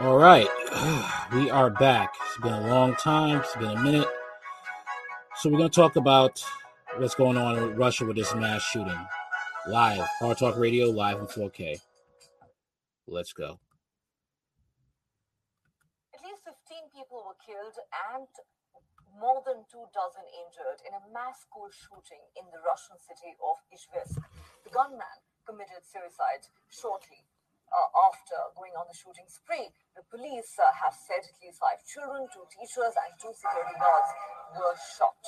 All right, we are back. It's been a long time, it's been a minute. So, we're going to talk about what's going on in Russia with this mass shooting. Live, Hard Talk Radio, live in 4K. Let's go. At least 15 people were killed and more than two dozen injured in a mass school shooting in the Russian city of Izhevsk. The gunman committed suicide shortly uh, after going on the shooting spree. The police uh, have said at least five children, two teachers, and two security guards were shot.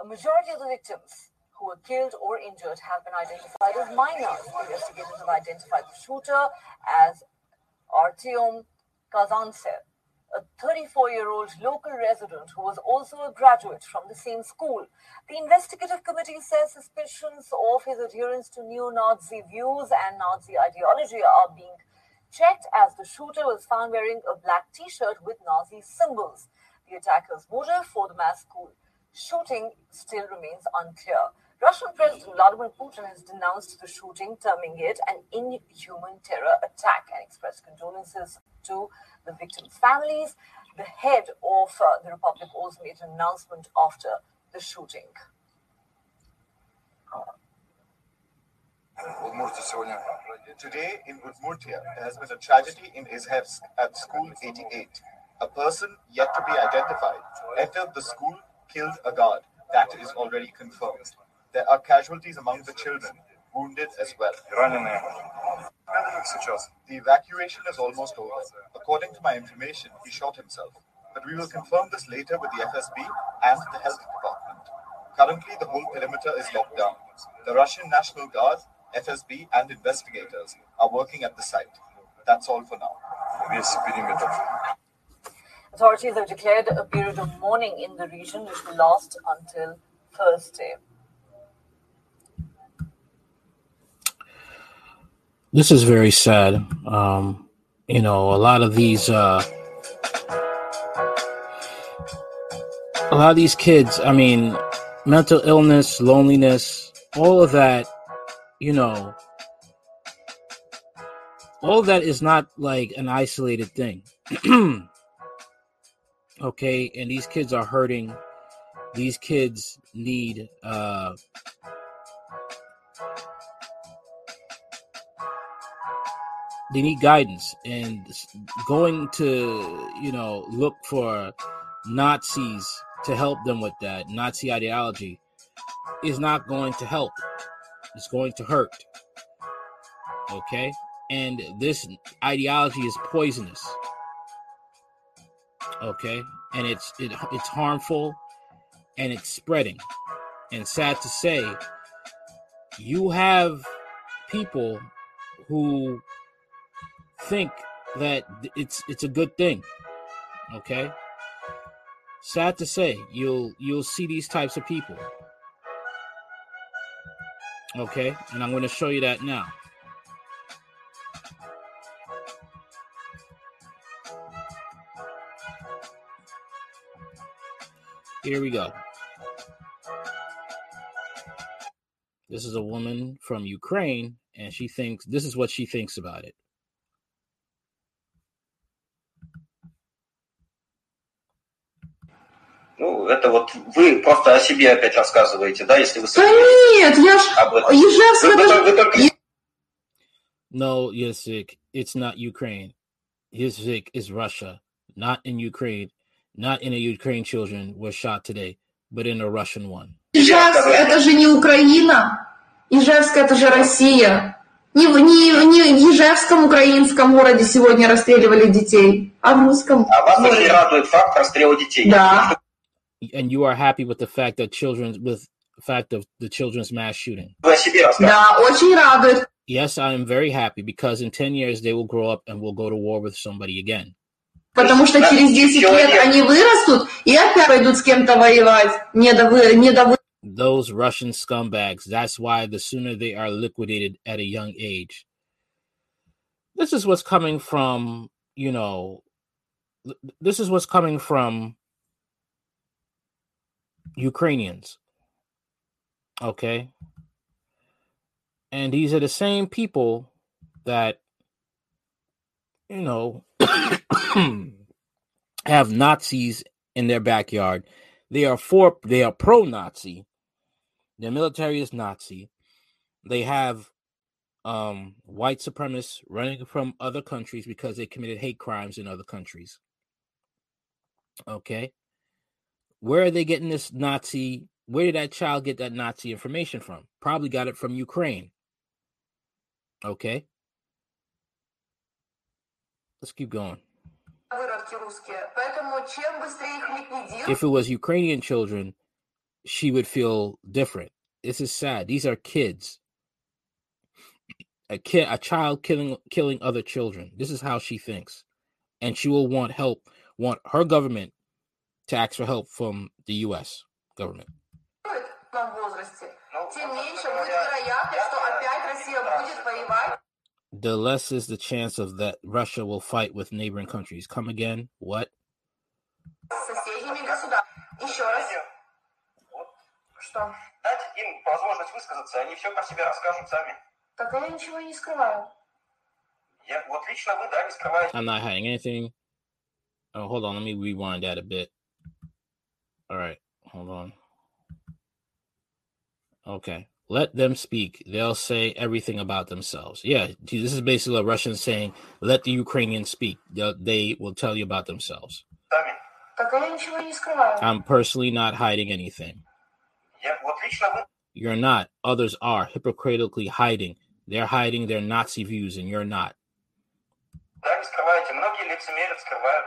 A majority of the victims who were killed or injured have been identified as minors. Investigators have identified the shooter as Artyom Kazantsev, a 34 year old local resident who was also a graduate from the same school. The investigative committee says suspicions of his adherence to neo Nazi views and Nazi ideology are being checked as the shooter was found wearing a black t shirt with Nazi symbols. The attacker's motive for the mass school shooting still remains unclear. Russian President Vladimir Putin has denounced the shooting, terming it an inhuman terror attack and expressed condolences to the victims' families. The head of uh, the Republic also made an announcement after the shooting. Today in Udmurtia, there has been a tragedy in Izhevsk at School 88. A person yet to be identified entered the school, killed a guard. That is already confirmed. There are casualties among the children, wounded as well. The evacuation is almost over. According to my information, he shot himself. But we will confirm this later with the FSB and the health department. Currently, the whole perimeter is locked down. The Russian National Guard, FSB, and investigators are working at the site. That's all for now. Authorities have declared a period of mourning in the region, which will last until Thursday. This is very sad. Um, you know, a lot of these, uh, a lot of these kids, I mean, mental illness, loneliness, all of that, you know, all of that is not like an isolated thing. okay, and these kids are hurting. These kids need uh they need guidance. And going to you know look for nazis to help them with that nazi ideology is not going to help. It's going to hurt okay? And this ideology is poisonous okay and it's it, it's harmful and it's spreading and sad to say you have people who think that it's it's a good thing. Okay? Sad to say, you'll you'll see these types of people. Okay? And I'm going to show you that now. Here we go. This is a woman from Ukraine, and she thinks this is what she thinks about it. Это вот вы просто о себе опять рассказываете, да, если вы... No, Izhevsk, it's not Ukraine. Izhevsk is Russia, not in Ukraine. Not in a Ukraine children were shot today, but in a Russian one. Ижевск, это же не Украина. Ижевск, это же Россия. Не, в- не, не в Ижевском украинском городе сегодня расстреливали детей, а в русском А вас очень городе. радует факт расстрела детей. Да. And you are happy with the fact that children with the fact of the children's mass shooting. Вы о себе рассказываете. Да, очень радует. Yes, I am very happy because in 10 years they will grow up and will go to war with somebody again. Потому что через 10 лет они вырастут и опять пойдут с кем-то воевать. Не до, вы, не до вы- Those Russian scumbags, that's why the sooner they are liquidated at a young age. This is what's coming from, you know, th- this is what's coming from Ukrainians. Okay. And these are the same people that you know, have Nazis in their backyard. They are for they are pro-Nazi. Their military is Nazi. They have um white supremacists running from other countries because they committed hate crimes in other countries. Okay. Where are they getting this Nazi? Where did that child get that Nazi information from? Probably got it from Ukraine. Okay. Let's keep going. If it was Ukrainian children, she would feel different. This is sad. These are kids. A kid, a child killing killing other children. This is how she thinks, and she will want help. Want her government to ask for help from the U.S. government. в том возрасте, Ну, тем вот, меньше собственно будет говоря, вероятность, что опять Россия будет воевать The less is the chance of that Russia will fight with neighboring countries. Come again? What? с соседними государствами. Еще раз. Вот, Что? дать им возможность высказаться, они все про себя расскажут сами. Так я ничего не скрываю. Я, вот лично вы, да, не скрываете. I'm not hiding anything. Oh, hold on. Let me rewind that a bit. All right. Hold on. Okay. Let them speak. They'll say everything about themselves. Yeah. see, This is basically a Russian saying, let the Ukrainians speak. They'll, they will tell you about themselves. Сами. Так я ничего не скрываю. I'm personally not hiding anything. Я, вот лично вы, You're not. Others are hypocritically hiding. They're hiding their Nazi views, and you're not. да, не скрываете. Многие лицемерят, скрывают.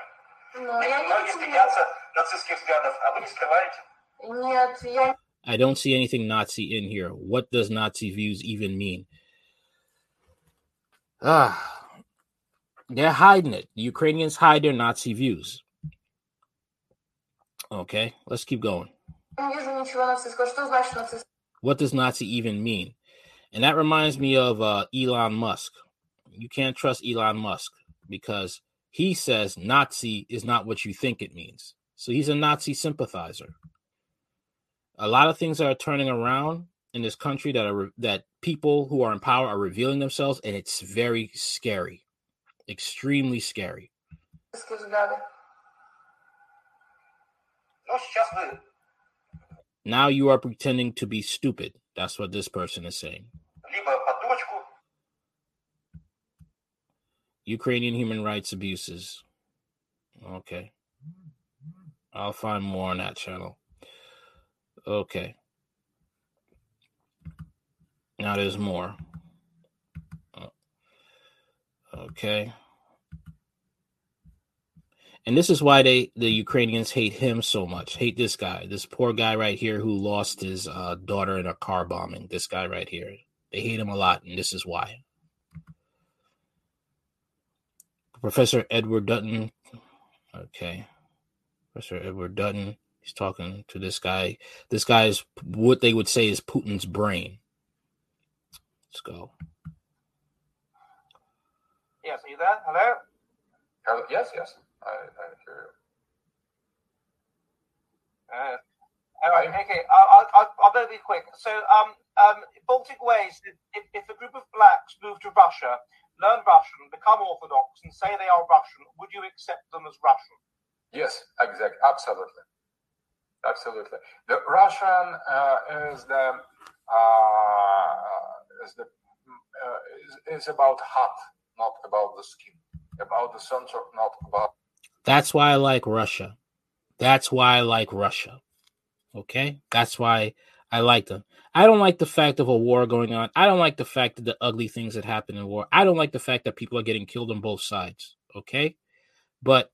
Но я не Многие лицемерю. стыдятся нацистских взглядов, а вы не скрываете. Нет, я I don't see anything Nazi in here. What does Nazi views even mean? Ah, they're hiding it. The Ukrainians hide their Nazi views. Okay, let's keep going. What does Nazi even mean? And that reminds me of uh, Elon Musk. You can't trust Elon Musk because he says Nazi is not what you think it means. So he's a Nazi sympathizer a lot of things are turning around in this country that are that people who are in power are revealing themselves, and it's very scary, extremely scary. Now you are pretending to be stupid. That's what this person is saying. Ukrainian human rights abuses. Okay. I'll find more on that channel. Okay. Now there's more. Uh, Okay. And this is why they the Ukrainians hate him so much. Hate this guy, this poor guy right here who lost his uh, daughter in a car bombing. This guy right here. They hate him a lot, and this is why. Professor Edward Dutton. Okay. Professor Edward Dutton. He's talking to this guy. This guy is what they would say is Putin's brain. Let's go. Yes, are you there? Hello? Hello? Yes, yes, I, I hear Uh, all right, okay, I'll, I'll, I'll better be quick. So, um, um, Baltic Ways, if, if a group of blacks move to Russia, learn Russian, become Orthodox, and say they are Russian, would you accept them as Russian? Yes, exactly, absolutely, absolutely. The Russian uh, is the uh, is the uh, is, is about heart, not about the skin, about the center, not about. That's why I like Russia. That's why I like Russia. Okay? That's why I like them. I don't like the fact of a war going on. I don't like the fact that the ugly things that happen in war. I don't like the fact that people are getting killed on both sides. Okay? But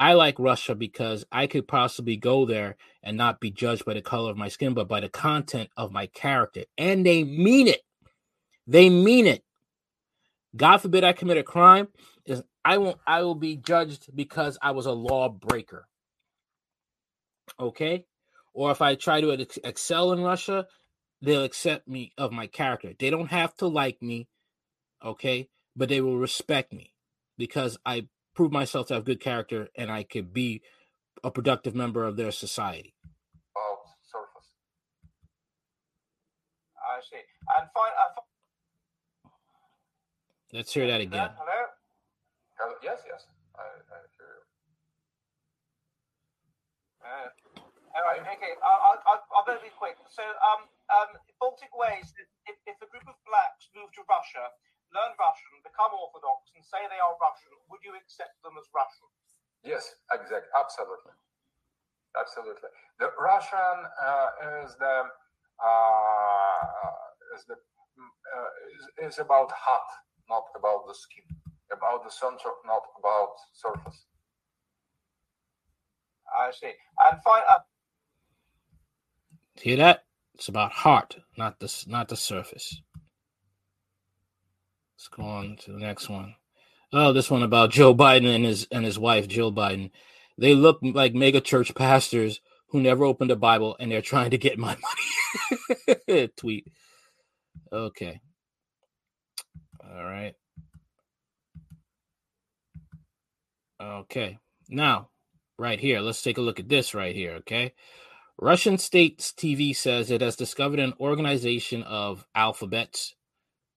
I like Russia because I could possibly go there and not be judged by the color of my skin, but by the content of my character. And they mean it. They mean it. God forbid I commit a crime. Is I won't I will be judged because I was a lawbreaker. Okay? Or if I try to ex- excel in Russia, they'll accept me of my character. They don't have to like me, okay? But they will respect me because I prove myself to have good character and I could be a productive member of their society. about surface. I see. And fine, uh, Let's hear that again. Hello? Hello? Yes, yes, I, I hear you. Uh, all right, okay, I'll, I'll, I'll better be quick. So, um, um, Baltic Ways, if, if a group of blacks move to Russia, learn Russian, become Orthodox, and say they are Russian, would you accept them as Russian? Yes, exactly, absolutely, absolutely. The Russian uh, is the uh, is the uh, is, is about heart, not about the skin, about the center, not about surface. I see. And fine, uh, Hear that? It's about heart, not the not the surface. Let's go on to the next one. Oh, this one about Joe Biden and his and his wife Jill Biden. They look like mega church pastors who never opened a Bible and they're trying to get my money. Tweet. Okay. All right. Okay. Now, right here, let's take a look at this right here. Okay. Russian state TV says it has discovered an organization of alphabets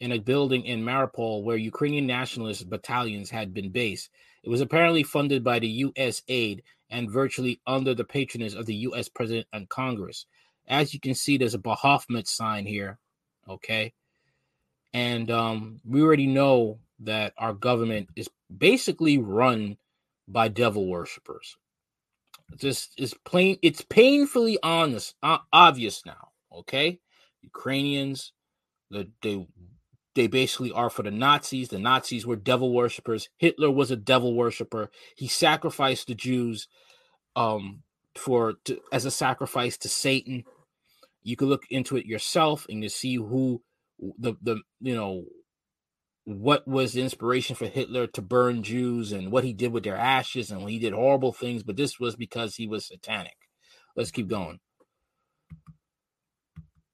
in a building in Mariupol where Ukrainian nationalist battalions had been based. It was apparently funded by the U.S. aid and virtually under the patronage of the U.S. President and Congress. As you can see, there's a Baphomet sign here. Okay. And um, we already know that our government is basically run by devil worshippers. This is plain, it's painfully honest, uh, obvious now. Okay. Ukrainians, the, they they basically are for the Nazis. The Nazis were devil worshippers. Hitler was a devil worshiper. He sacrificed the Jews um, for to, as a sacrifice to Satan. You can look into it yourself and you see who the the you know what was the inspiration for Hitler to burn Jews and what he did with their ashes and he did horrible things, but this was because he was satanic. Let's keep going.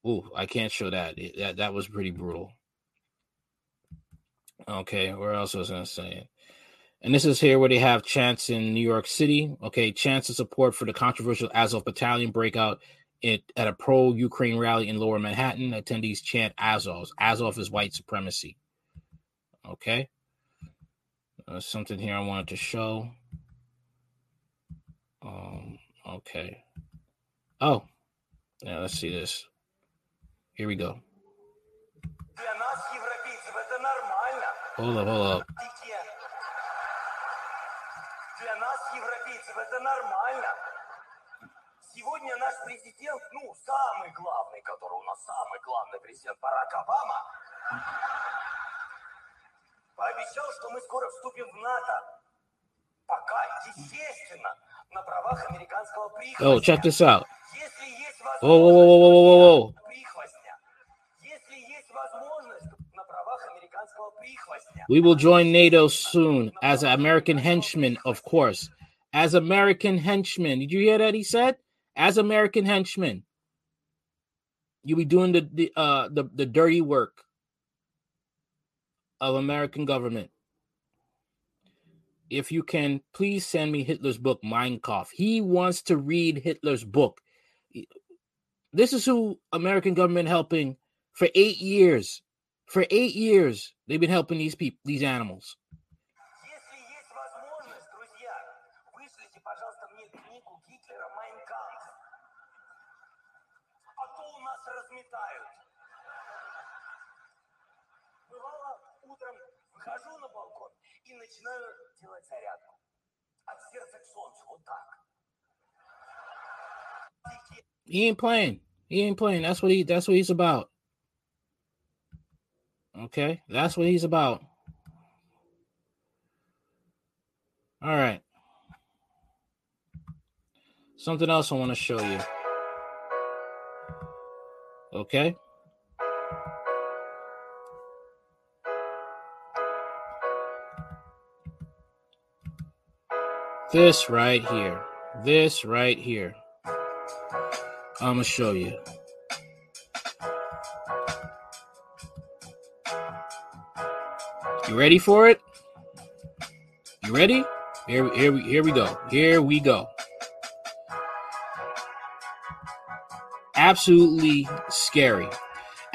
Ooh, I can't show that. That that was pretty brutal. Okay, where else was I gonna say? And this is here where they have chants in New York City. Okay, chants of support for the controversial Azov Battalion breakout it, at a pro-Ukraine rally in Lower Manhattan. Attendees chant Azov. Azov is white supremacy. Okay, uh, something here I wanted to show. Um, okay. Oh, yeah. Let's see this. Here we go. Hold up, hold up. Для нас, европейцев, это нормально. Сегодня наш президент, ну, самый главный, который у нас самый главный президент Барак Обама, пообещал, что мы скоро вступим в НАТО. Пока, естественно, на правах американского прихвостня. Oh, check this out. Если есть Whoa, whoa, whoa, whoa, whoa, whoa, whoa. We will join NATO soon as American henchmen, of course. As American henchmen. Did you hear that he said? As American henchmen. You'll be doing the, the uh the, the dirty work of American government. If you can, please send me Hitler's book, Mein Kampf. He wants to read Hitler's book. This is who American government helping for eight years. For eight years, they've been helping these people, these animals. Если есть возможность, друзья, вышлите, пожалуйста, мне книгу Гитлера «Майн Кампф». А то у нас разметают. Бывало, утром выхожу на балкон и начинаю делать зарядку. От сердца к солнцу, вот так. Дикие He ain't playing. He ain't playing. That's what he that's what he's about. Okay, that's what he's about. All right. Something else I want to show you. Okay. This right here. This right here. I'm gonna show you. You ready for it? You ready? Here, here, we, here we go. Here we go. Absolutely scary.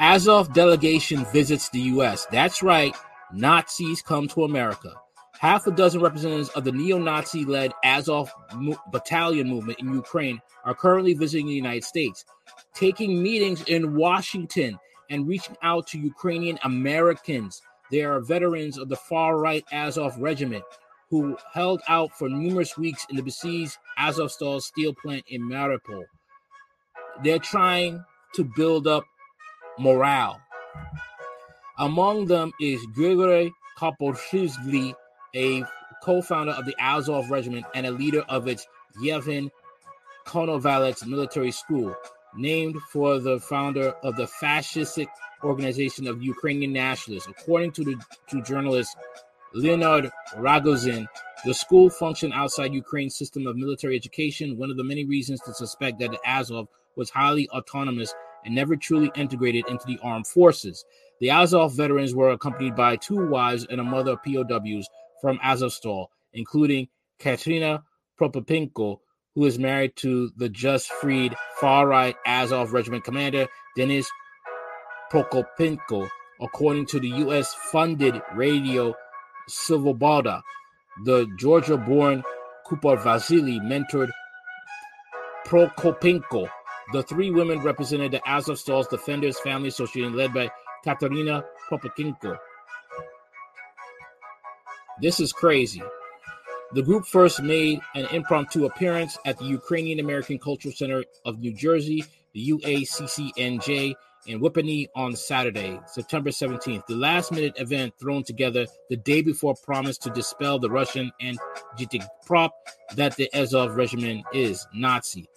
Azov delegation visits the U.S. That's right. Nazis come to America. Half a dozen representatives of the neo Nazi led Azov mo- battalion movement in Ukraine are currently visiting the United States, taking meetings in Washington and reaching out to Ukrainian Americans. They are veterans of the far right Azov regiment who held out for numerous weeks in the besieged Azovstal steel plant in Mariupol. They're trying to build up morale. Among them is Grigory Kuparashvili, a co-founder of the Azov Regiment and a leader of its Yevhen Konovalets military school, named for the founder of the fascistic organization of Ukrainian nationalists. According to the to journalist Leonard Ragozin, the school functioned outside Ukraine's system of military education, one of the many reasons to suspect that the Azov was highly autonomous and never truly integrated into the armed forces. The Azov veterans were accompanied by two wives and a mother of POWs from Azovstal, including Katrina Prokopenko, who is married to the just freed far right Azov regiment commander Denis Prokopenko, according to the U.S. funded radio Svoboda. The Georgia born Kuparashvili mentored Prokopenko. The three women represented the Azovstal's Defenders Family Association, led by Katerina Prokopenko. This is crazy. The group first made an impromptu appearance at the Ukrainian American Cultural Center of New Jersey, the UACCNJ, in Whippany on Saturday, September 17th. The last minute event thrown together the day before promised to dispel the Russian anti prop that the Azov regiment is Nazi.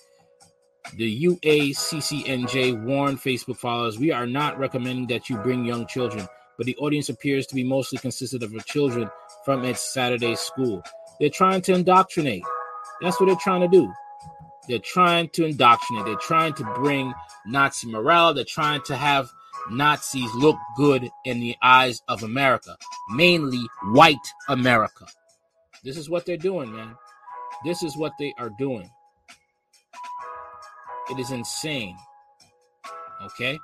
The UACCNJ warned Facebook followers we are not recommending that you bring young children, but the audience appears to be mostly consisted of children from its Saturday school. They're trying to indoctrinate. That's what they're trying to do. They're trying to indoctrinate. They're trying to bring Nazi morale. They're trying to have Nazis look good in the eyes of America, mainly white America. This is what they're doing, man. This is what they are doing. It is insane. Okay?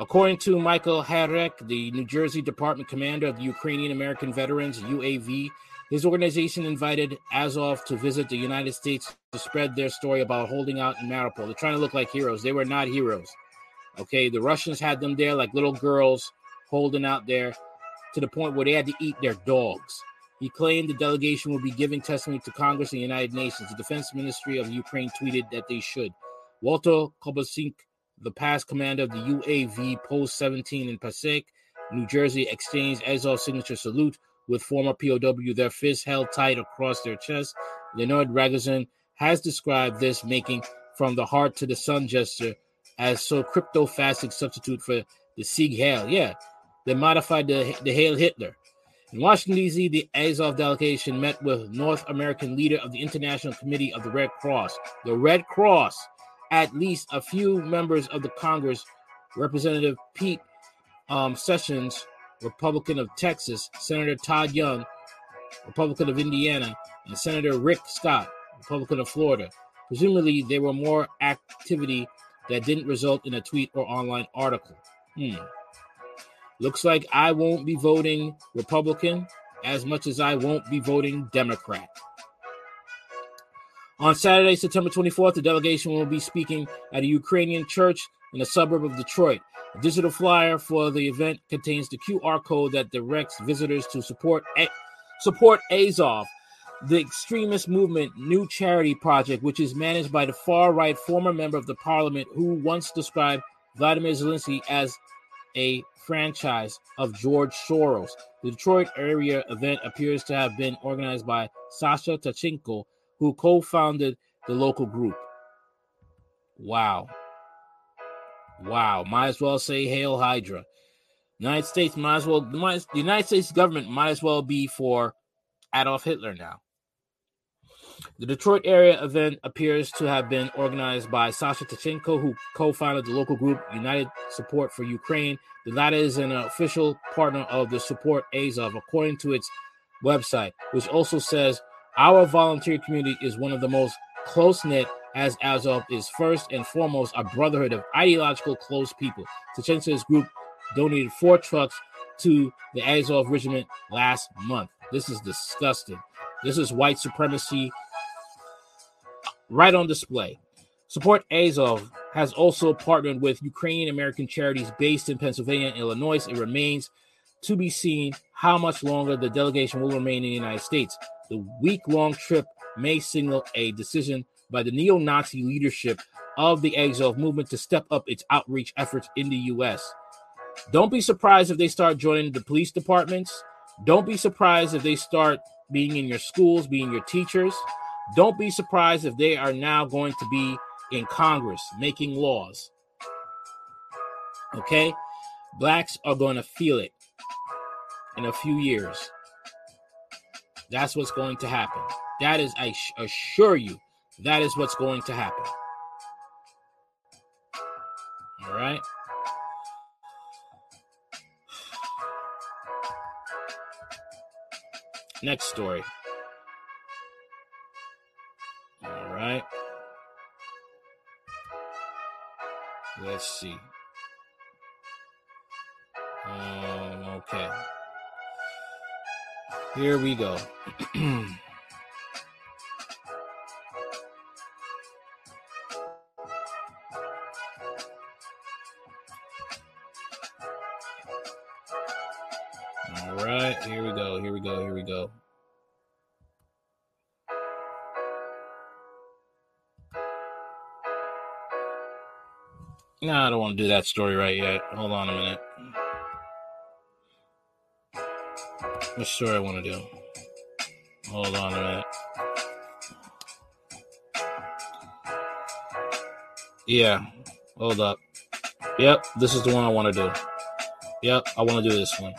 According to Michael Harek, the New Jersey Department commander of the Ukrainian American Veterans, UAV, his organization invited Azov to visit the United States to spread their story about holding out in Mariupol. They're trying to look like heroes. They were not heroes. Okay, the Russians had them there like little girls holding out there to the point where they had to eat their dogs. He claimed the delegation will be giving testimony to Congress and the United Nations. The Defense Ministry of Ukraine tweeted that they should. Walter Kobosink, the past commander of the UAV Post 17 in Passaic, New Jersey, exchanged Azov signature salute with former POW, their fists held tight across their chest. Leonard Ragozin has described this making from the heart to the sun gesture as so crypto-fascist substitute for the Sieg Heil. Yeah, they modified the, the Hail Hitler. In Washington, D.C., the Azov delegation met with North American leader of the International Committee of the Red Cross. The Red Cross, at least a few members of the Congress, Representative Pete um, Sessions, Republican of Texas, Senator Todd Young, Republican of Indiana, and Senator Rick Scott, Republican of Florida. Presumably, there were more activity that didn't result in a tweet or online article. Hmm. Looks like I won't be voting Republican as much as I won't be voting Democrat. On Saturday, September 24th, the delegation will be speaking at a Ukrainian church in a suburb of Detroit. A digital flyer for the event contains the QR code that directs visitors to support A- support Azov, the extremist movement new charity project, which is managed by the far right former member of the parliament who once described Vladimir Zelensky as a franchise of George Soros. The Detroit area event appears to have been organized by Sasha Tachenko, who co founded the local group. Wow. Wow. Might as well say Hail Hydra. United States might as well, the United States government might as well be for Adolf Hitler now. The Detroit area event appears to have been organized by Sasha Tachenko, who co founded the local group United Support for Ukraine. The latter is an official partner of the Support Azov, according to its website, which also says our volunteer community is one of the most close knit as Azov is first and foremost a brotherhood of ideological close people. Chechenko's group donated four trucks to the Azov regiment last month. This is disgusting. This is white supremacy right on display. Support Azov has also partnered with Ukrainian American charities based in Pennsylvania and Illinois. It remains to be seen how much longer the delegation will remain in the United States. The week long trip may signal a decision by the neo Nazi leadership of the Azov movement to step up its outreach efforts in the U.S. Don't be surprised if they start joining the police departments. Don't be surprised if they start being in your schools, being your teachers. Don't be surprised if they are now going to be in Congress making laws. Okay? Blacks are going to feel it in a few years. That's what's going to happen. That is, I assure you, that is what's going to happen. All right. Next story. All right. Let's see. Um, okay. Here we go. All right, here we go. Here we go. Here we go. No, I don't want to do that story right yet. Hold on a minute. What story I want to do? Hold on a minute. Yeah, hold up. Yep, this is the one I want to do. Yep, I want to do this one.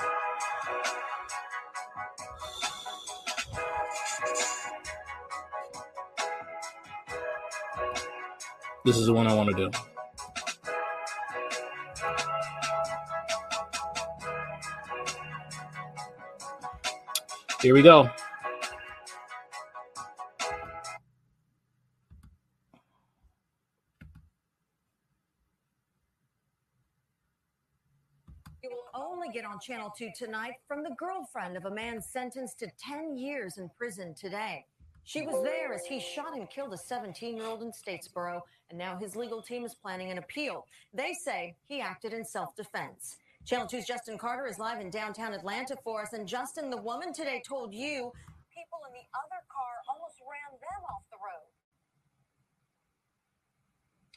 This is the one I want to do. Here we go. You will only get on Channel 2 tonight from the girlfriend of a man sentenced to 10 years in prison today. She was there as he shot and killed a 17 year old in Statesboro, and now his legal team is planning an appeal. They say he acted in self defense. Channel 2's Justin Carter is live in downtown Atlanta for us. And Justin, the woman today told you people in the other car almost ran them off the road.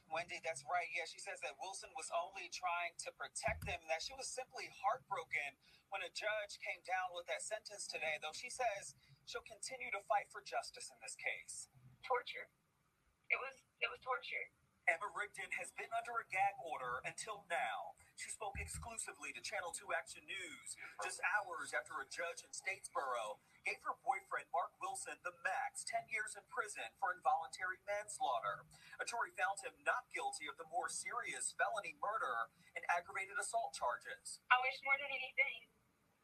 Wendy, that's right. Yeah, she says that Wilson was only trying to protect them, that she was simply heartbroken when a judge came down with that sentence today, though she says she'll continue to fight for justice in this case. Torture. It was it was torture. Emma Rigdon has been under a gag order until now. She spoke exclusively to Channel 2 Action News just hours after a judge in Statesboro gave her boyfriend, Mark Wilson, the max 10 years in prison for involuntary manslaughter. A jury found him not guilty of the more serious felony murder and aggravated assault charges. I wish more than anything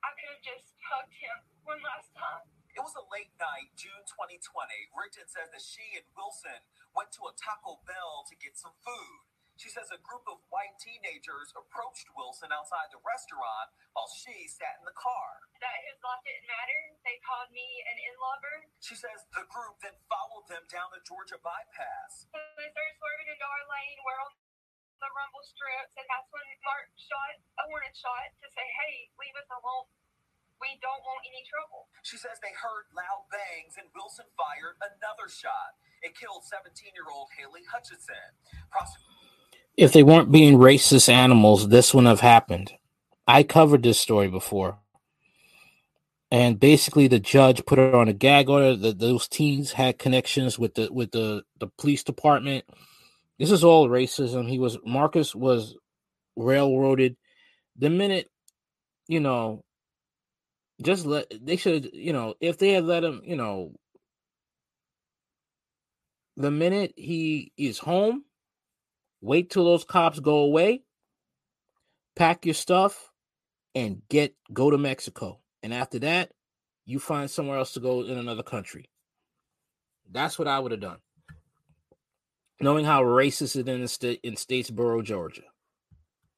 I could have just hugged him one last time. It was a late night, June 2020. Rigdon says that she and Wilson went to a Taco Bell to get some food. She says a group of white teenagers approached Wilson outside the restaurant while she sat in the car. That his life didn't matter. They called me an in-lover. She says the group then followed them down the Georgia bypass. So they started swerving into our lane. We're on the rumble strips, and that's when Mark shot a warning shot to say, "Hey, leave us alone. We don't want any trouble." She says they heard loud bangs and Wilson fired another shot. It killed 17-year-old Haley Hutchinson. Prosecutors If they weren't being racist animals, this wouldn't have happened. I covered this story before. And basically, the judge put her on a gag order. That those teens had connections with the with the the police department. This is all racism. He was Marcus was railroaded. The minute, you know, just let they should, you know, if they had let him, you know, the minute he is home, wait till those cops go away, pack your stuff, and get go to Mexico. And after that, you find somewhere else to go in another country. That's what I would have done. knowing how racist it is in the state in Statesboro, Georgia.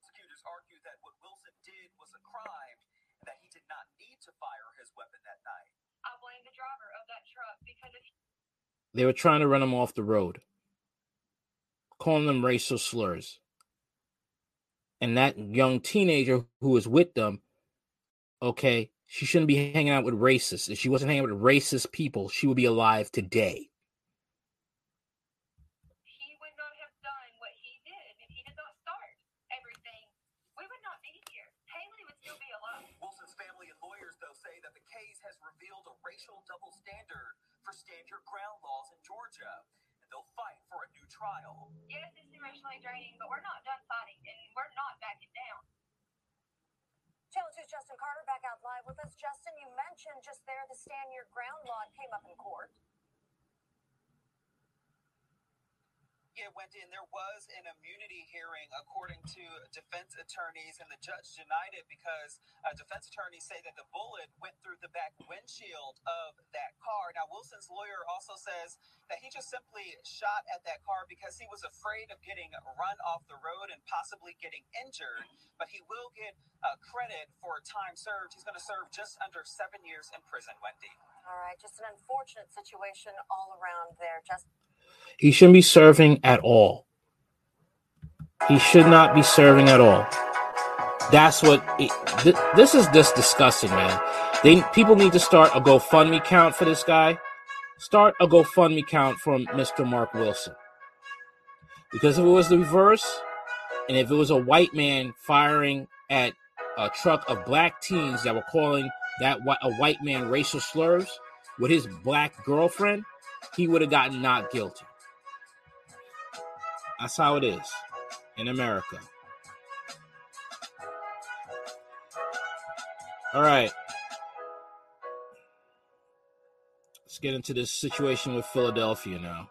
Prosecutors argued that what Wilson did was a crime and that he did not need to fire his weapon that night. I blame the driver of that truck because if They were trying to run him off the road, calling them racial slurs. And that young teenager who was with them, okay, she shouldn't be hanging out with racists. If she wasn't hanging out with racist people, she would be alive today. he would not have done what he did, if he did not start everything, we would not be here. Haley would still be alive. Wilson's family and lawyers, though, say that the case has revealed a racial double standard for stand your ground laws in Georgia, and they'll fight for a new trial. Yes, it's emotionally draining, but we're not done fighting, and we're not backing down. Channel 2's Justin Carter back out live with us. Justin, you mentioned just there the stand your ground law came up in court. Yeah, Wendy, and there was an immunity hearing according to defense attorneys, and the judge denied it because uh, defense attorneys say that the bullet went through the back windshield of that car. Now, Wilson's lawyer also says that he just simply shot at that car because he was afraid of getting run off the road and possibly getting injured, but he will get uh, credit for time served. He's going to serve just under seven years in prison, Wendy. All right, just an unfortunate situation all around there. Just He shouldn't be serving at all. He should not be serving at all. That's what it, th- this is just disgusting, man. They people need to start a GoFundMe count for this guy. Start a GoFundMe count for Mr. Mark Wilson. Because if it was the reverse, and if it was a white man firing at a truck of black teens that were calling that whi- a white man racial slurs with his black girlfriend, he would have gotten not guilty. That's how it is in America. All right. Let's get into this situation with Philadelphia now.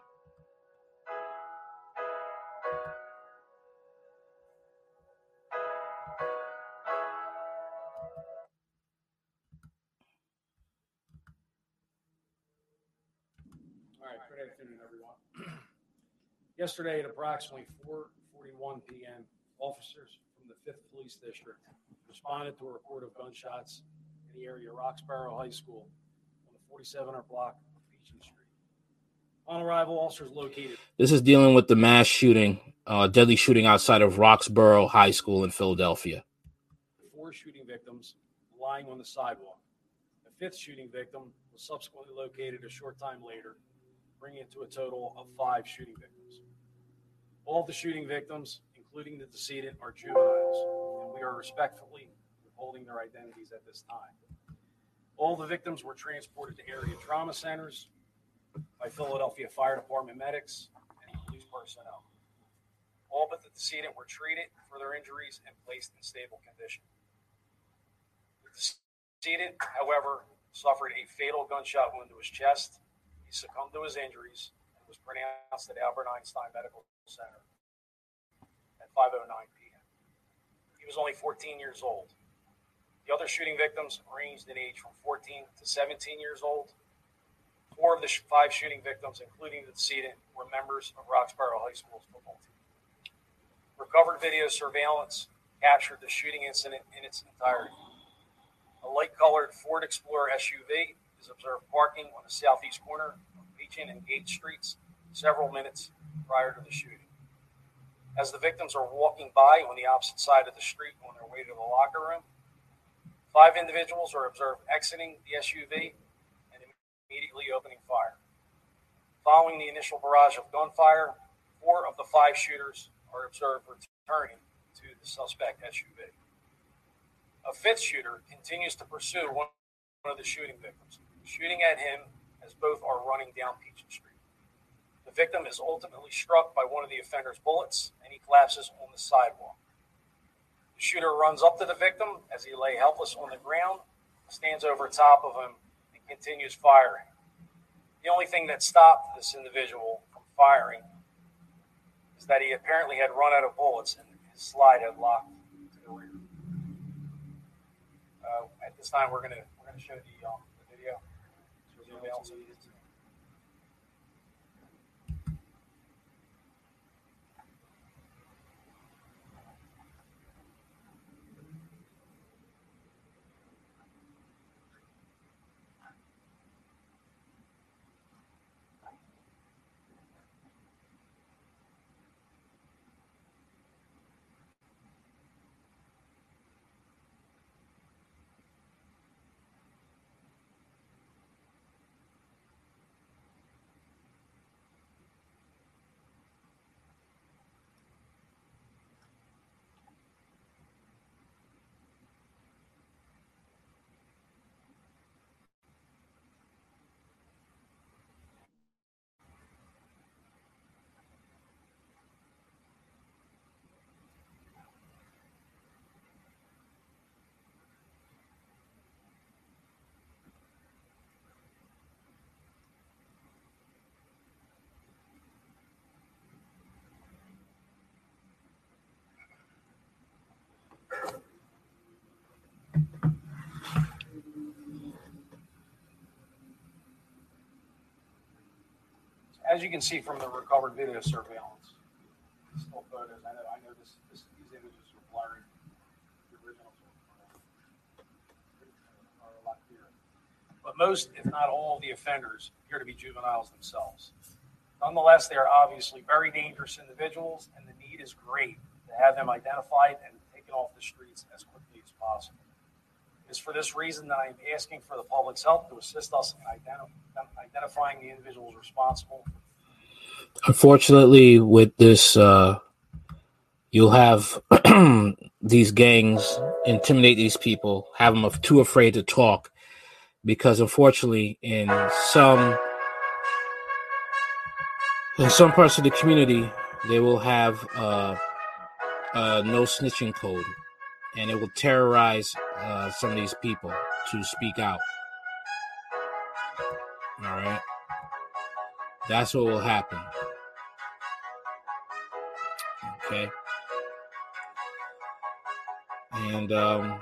Yesterday at approximately 4:41 PM, officers from the 5th Police District responded to a report of gunshots in the area of Roxborough High School on the 4700 block of Pechin Street. On arrival, officers located This is dealing with the mass shooting, uh, deadly shooting outside of Roxborough High School in Philadelphia. four shooting victims lying on the sidewalk. The fifth shooting victim was subsequently located a short time later, bringing it to a total of five shooting victims. All the shooting victims, including the decedent, are juveniles, and we are respectfully withholding their identities at this time. All the victims were transported to area trauma centers by Philadelphia Fire Department medics and police personnel. All but the decedent were treated for their injuries and placed in stable condition. The decedent, however, suffered a fatal gunshot wound to his chest. He succumbed to his injuries was pronounced at Albert Einstein Medical Center at 5:09 p.m. He was only 14 years old. The other shooting victims ranged in age from 14 to 17 years old. Four of the sh- five shooting victims, including the decedent, were members of Roxborough High School's football team. Recovered video surveillance captured the shooting incident in its entirety. A light colored Ford Explorer SUV is observed parking on the southeast corner Pechin and Gate Streets several minutes prior to the shooting. As the victims are walking by on the opposite side of the street on their way to the locker room, five individuals are observed exiting the SUV and immediately opening fire. Following the initial barrage of gunfire, four of the five shooters are observed returning to the suspect SUV. A fifth shooter continues to pursue one of the shooting victims, shooting at him as both are running down Pechin Street. The victim is ultimately struck by one of the offender's bullets and he collapses on the sidewalk. The shooter runs up to the victim as he lay helpless on the ground, stands over top of him, and continues firing. The only thing that stopped this individual from firing is that he apparently had run out of bullets and his slide had locked to the rear. Uh, at this time, we're gonna we're gonna show the, um. So the else as you can see from the recovered video surveillance, still photos. I know, I know this, this these images are blurry. The originals are, a lot clearer. But most, if not all, of the offenders appear to be juveniles themselves. Nonetheless, they are obviously very dangerous individuals, and the need is great to have them identified and taken off the streets as quickly as possible. Is for this reason that I am asking for the public's help to assist us in identi- identifying the individuals responsible. Unfortunately, with this, uh, you'll have these gangs intimidate these people, have them too afraid to talk, because unfortunately, in some in some parts of the community, they will have uh, uh, no snitching code, and it will terrorize uh, some of these people to speak out. All right, that's what will happen. Okay, and um,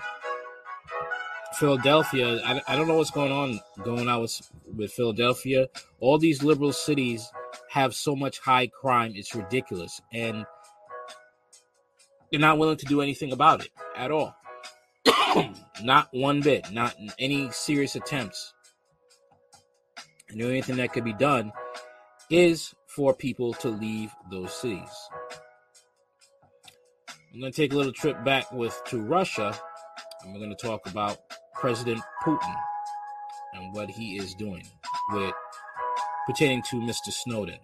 Philadelphia, I, I don't know what's going on going on with with Philadelphia. All these liberal cities have so much high crime, it's ridiculous, and they're not willing to do anything about it at all. not one bit, not any serious attempts. And the only thing that could be done is for people to leave those cities. I'm going to take a little trip back with to Russia, and we're going to talk about President Putin and what he is doing with pertaining to Mr. Snowden.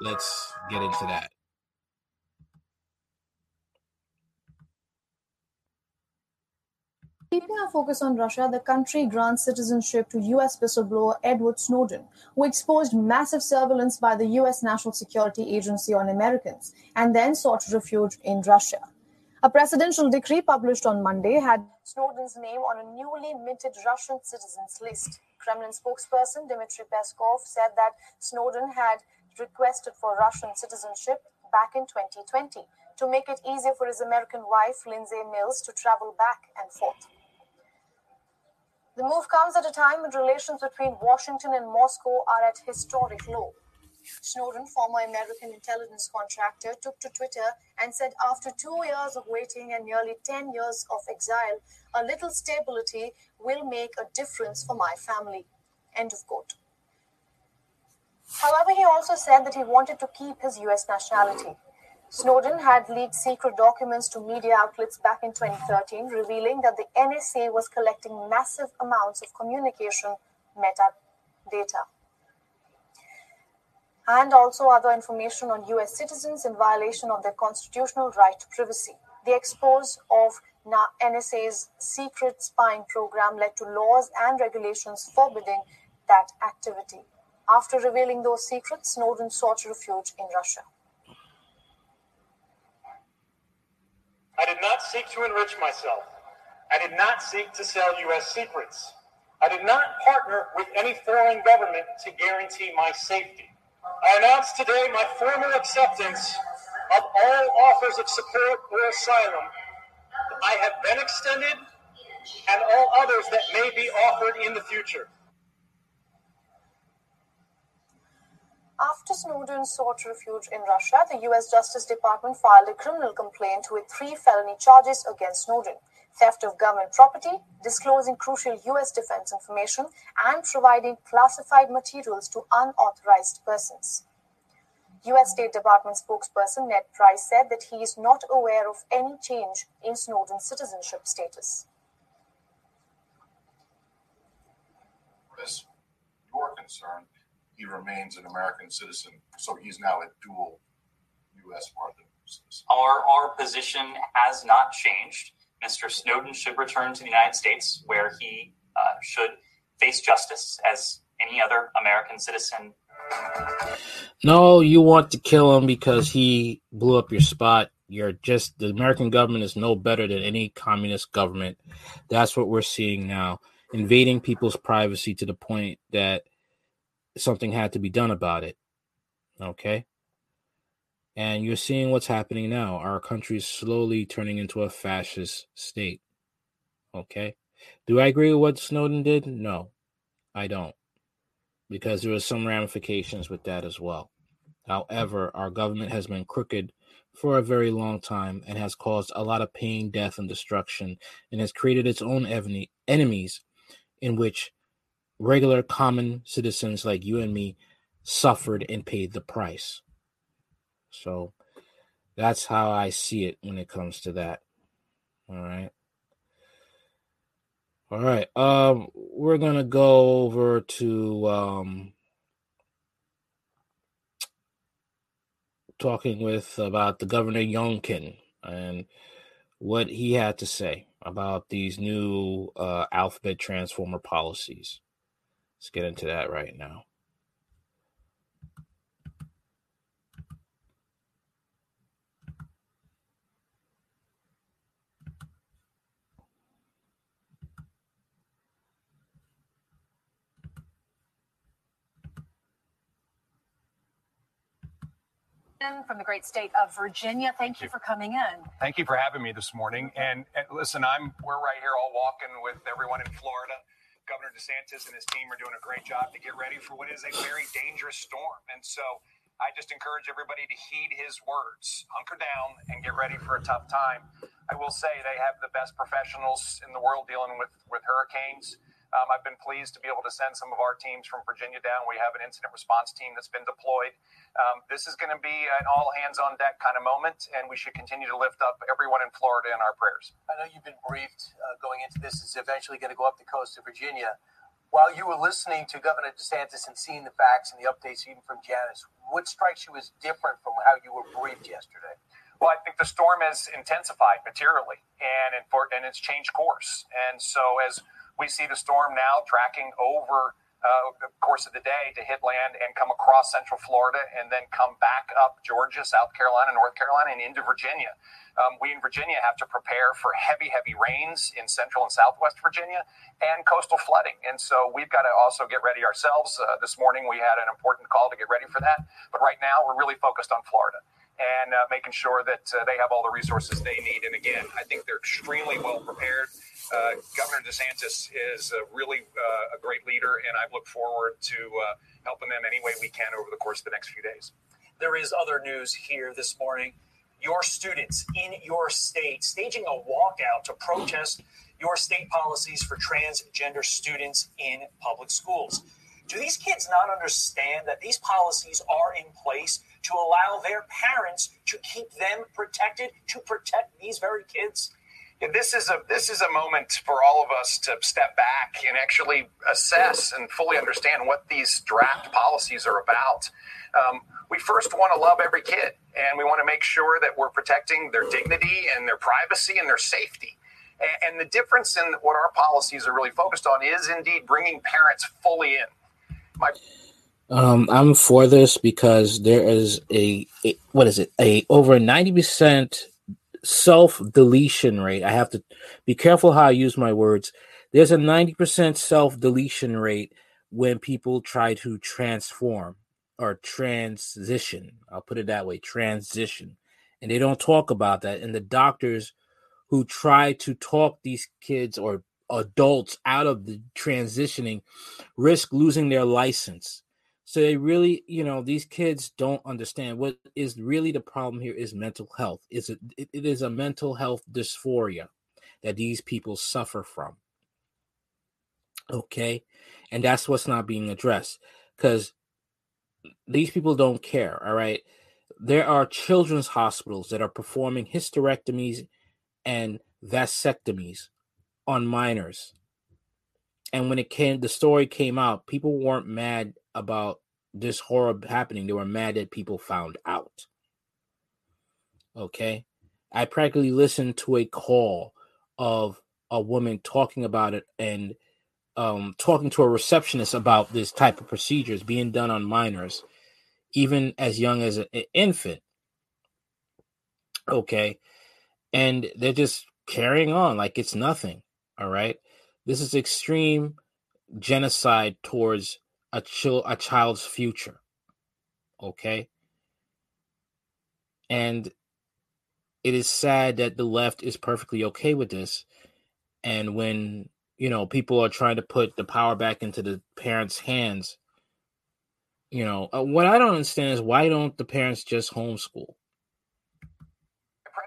Let's get into that. Keeping our focus on Russia, the country grants citizenship to US whistleblower Edward Snowden, who exposed massive surveillance by the US National Security Agency on Americans and then sought refuge in Russia. A presidential decree published on Monday had Snowden's name on a newly minted Russian citizens list. Kremlin spokesperson Dmitry Peskov said that Snowden had requested for Russian citizenship back in 2020 to make it easier for his American wife, Lindsay Mills, to travel back and forth. The move comes at a time when relations between Washington and Moscow are at historic low. Snowden, former American intelligence contractor, took to Twitter and said, After two years of waiting and nearly 10 years of exile, a little stability will make a difference for my family. End of quote. However, he also said that he wanted to keep his US nationality. Snowden had leaked secret documents to media outlets back in 2013, revealing that the NSA was collecting massive amounts of communication metadata and also other information on US citizens in violation of their constitutional right to privacy. The expose of NSA's secret spying program led to laws and regulations forbidding that activity. After revealing those secrets, Snowden sought refuge in Russia. I did not seek to enrich myself. I did not seek to sell U.S. secrets. I did not partner with any foreign government to guarantee my safety. I announce today my formal acceptance of all offers of support or asylum I have been extended and all others that may be offered in the future. After Snowden sought refuge in Russia, the US Justice Department filed a criminal complaint with three felony charges against Snowden theft of government property, disclosing crucial US defense information, and providing classified materials to unauthorized persons. US State Department spokesperson Ned Price said that he is not aware of any change in Snowden's citizenship status. As you're concerned, he remains an American citizen, so he's now a dual U.S. partner citizen. Our, our position has not changed. Mr. Snowden should return to the United States, where he uh, should face justice as any other American citizen. No, you want to kill him because he blew up your spot. You're just the American government is no better than any communist government. That's what we're seeing now, invading people's privacy to the point that something had to be done about it. Okay? And you're seeing what's happening now. Our country is slowly turning into a fascist state. Okay? Do I agree with what Snowden did? No, I don't. because there was some ramifications with that as well. However, our government has been crooked for a very long time and has caused a lot of pain, death, and destruction, and has created its own enemies in which regular common citizens like you and me suffered and paid the price. So that's how I see it when it comes to that. All right. All right. Um, we're gonna go over to um talking with about the governor Youngkin and what he had to say about these new uh, alphabet transformer policies. Let's get into that right now. from the great state of Virginia. Thank you for coming in. Thank you for having me this morning. And, and listen, I'm we're right here all walking with everyone in Florida. Governor DeSantis and his team are doing a great job to get ready for what is a very dangerous storm. And so I just encourage everybody to heed his words, hunker down, and get ready for a tough time. I will say they have the best professionals in the world dealing with with hurricanes. Um, I've been pleased to be able to send some of our teams from Virginia down. We have an incident response team that's been deployed. Um, this is going to be an all hands on deck kind of moment, and we should continue to lift up everyone in Florida in our prayers. I know you've been briefed uh, going into this. It's eventually going to go up the coast of Virginia. While you were listening to Governor DeSantis and seeing the facts and the updates, even from Janice, what strikes you as different from how you were briefed yesterday? Well, I think the storm has intensified materially, and and it's changed course. And so as we see the storm now tracking over uh, the course of the day to hit land and come across central Florida and then come back up Georgia, South Carolina, North Carolina, and into Virginia. Um, we in Virginia have to prepare for heavy, heavy rains in central and southwest Virginia and coastal flooding. And so we've got to also get ready ourselves. Uh, this morning we had an important call to get ready for that. But right now we're really focused on Florida and uh, making sure that uh, they have all the resources they need. And again, I think they're extremely well prepared. Uh, Governor DeSantis is really uh, a great leader, and I look forward to uh, helping them any way we can over the course of the next few days. There is other news here this morning. Your students in your state staging a walkout to protest your state policies for transgender students in public schools. Do these kids not understand that these policies are in place to allow their parents to keep them protected, to protect these very kids? this is a this is a moment for all of us to step back and actually assess and fully understand what these draft policies are about. Um, we first want to love every kid, and we want to make sure that we're protecting their dignity and their privacy and their safety. And, and the difference in what our policies are really focused on is indeed bringing parents fully in. My um, I'm for this because there is a, a what is it a over ninety percent self deletion rate. I have to be careful how I use my words. There's a 90% self deletion rate when people try to transform or transition. I'll put it that way transition. And they don't talk about that. And the doctors who try to talk these kids or adults out of the transitioning risk losing their license so they really, you know, these kids don't understand what is really the problem here is mental health. Is it, it is a mental health dysphoria that these people suffer from. Okay? And that's what's not being addressed cuz these people don't care, all right? There are children's hospitals that are performing hysterectomies and vasectomies on minors. And when it came the story came out, people weren't mad about this horror happening. They were mad that people found out. Okay. I practically listened to a call of a woman talking about it and um, talking to a receptionist about this type of procedures being done on minors, even as young as an infant. Okay. And they're just carrying on like it's nothing. All right. This is extreme genocide towards a a child's future. Okay? And it is sad that the left is perfectly okay with this. And when, you know, people are trying to put the power back into the parents' hands, You know, uh, what I don't understand is why don't the parents just homeschool?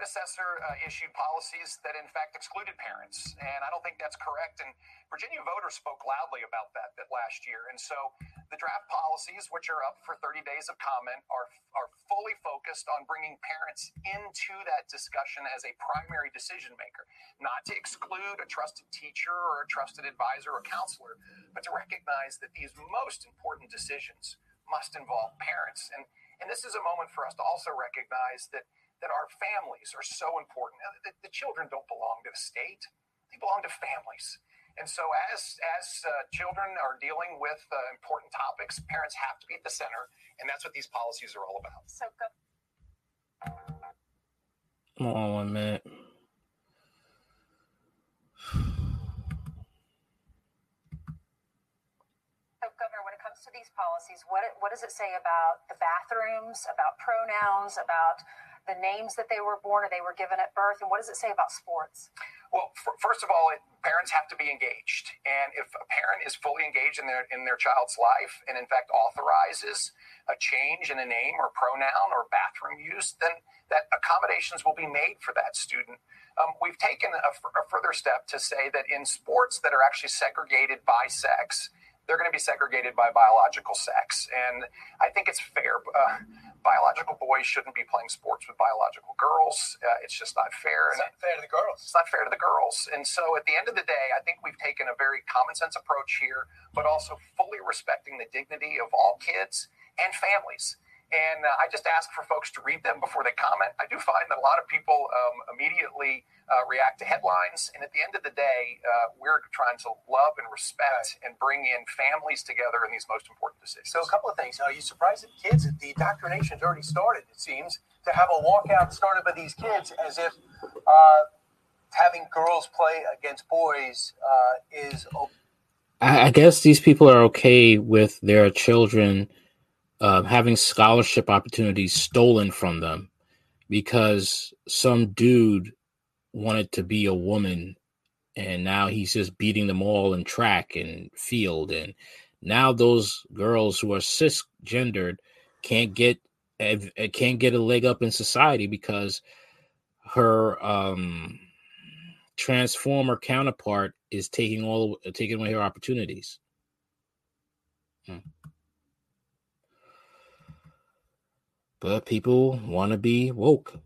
Predecessor uh, issued policies that, in fact, excluded parents, and I don't think that's correct. And Virginia voters spoke loudly about that, that last year. And so the draft policies, which are up for 30 days of comment, are are fully focused on bringing parents into that discussion as a primary decision maker, not to exclude a trusted teacher or a trusted advisor or counselor, but to recognize that these most important decisions must involve parents. And and this is a moment for us to also recognize that that our families are so important. The, the children don't belong to the state; they belong to families. And so, as as uh, children are dealing with uh, important topics, parents have to be at the center, and that's what these policies are all about. So, go- Hold on one minute. So, Governor, when it comes to these policies, what what does it say about the bathrooms, about pronouns, about the names that they were born or they were given at birth, and what does it say about sports? Well, f- first of all, it, parents have to be engaged, and if a parent is fully engaged in their in their child's life, and in fact authorizes a change in a name or pronoun or bathroom use, then that accommodations will be made for that student. Um, we've taken a, f- a further step to say that in sports that are actually segregated by sex, they're going to be segregated by biological sex, and I think it's fair. Uh, biological boys shouldn't be playing sports with biological girls. Uh, it's just not fair. It's not fair to the girls. It's not fair to the girls. And so at the end of the day, I think we've taken a very common sense approach here, but also fully respecting the dignity of all kids and families. And uh, I just ask for folks to read them before they comment. I do find that a lot of people um, immediately uh, react to headlines. And at the end of the day, uh, we're trying to love and respect and bring in families together in these most important decisions. So a couple of things. Are you surprised that kids, the indoctrination's already started, it seems, to have a walkout started by these kids as if uh, having girls play against boys uh, is I, I guess these people are okay with their children uh, having scholarship opportunities stolen from them because some dude wanted to be a woman and now he's just beating them all in track and field and now those girls who are cisgendered can't get can't get a leg up in society because her um transformer counterpart is taking all taking away her opportunities Hmm. But people want to be woke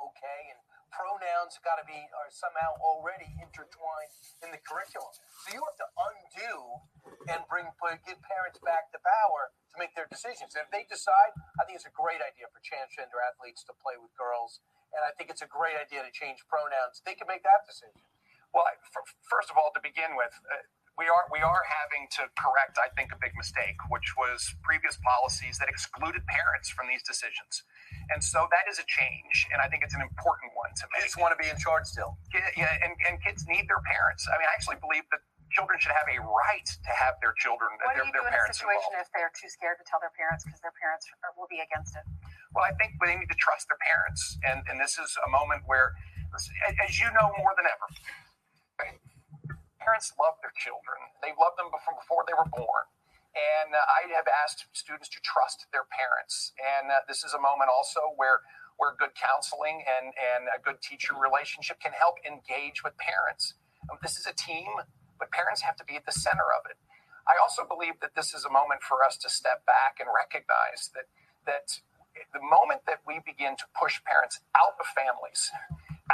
okay, and pronouns got to be are somehow already intertwined in the curriculum. So you have to undo and bring put, give parents back the power to make their decisions. And if they decide, I think it's a great idea for transgender athletes to play with girls, and I think it's a great idea to change pronouns. They can make that decision. Well, I- f- first of all, to begin with, uh, we are we are having to correct, I think, a big mistake, which was previous policies that excluded parents from these decisions, and so that is a change, and I think it's an important one to make. Kids want to be in charge still. Yeah, yeah, and, and kids need their parents. I mean, I actually believe that children should have a right to have their children, What their, do you their do in a situation involved. if they're too scared to tell their parents because their parents are, will be against it? Well, I think they need to trust their parents, and and this is a moment where, as you know more than ever, parents love their children. They love them before before they were born. And uh, I have asked students to trust their parents. And uh, this is a moment also where where good counseling and, and a good teacher relationship can help engage with parents. Um, this is a team, but parents have to be at the center of it. I also believe that this is a moment for us to step back and recognize that that the moment that we begin to push parents out of families,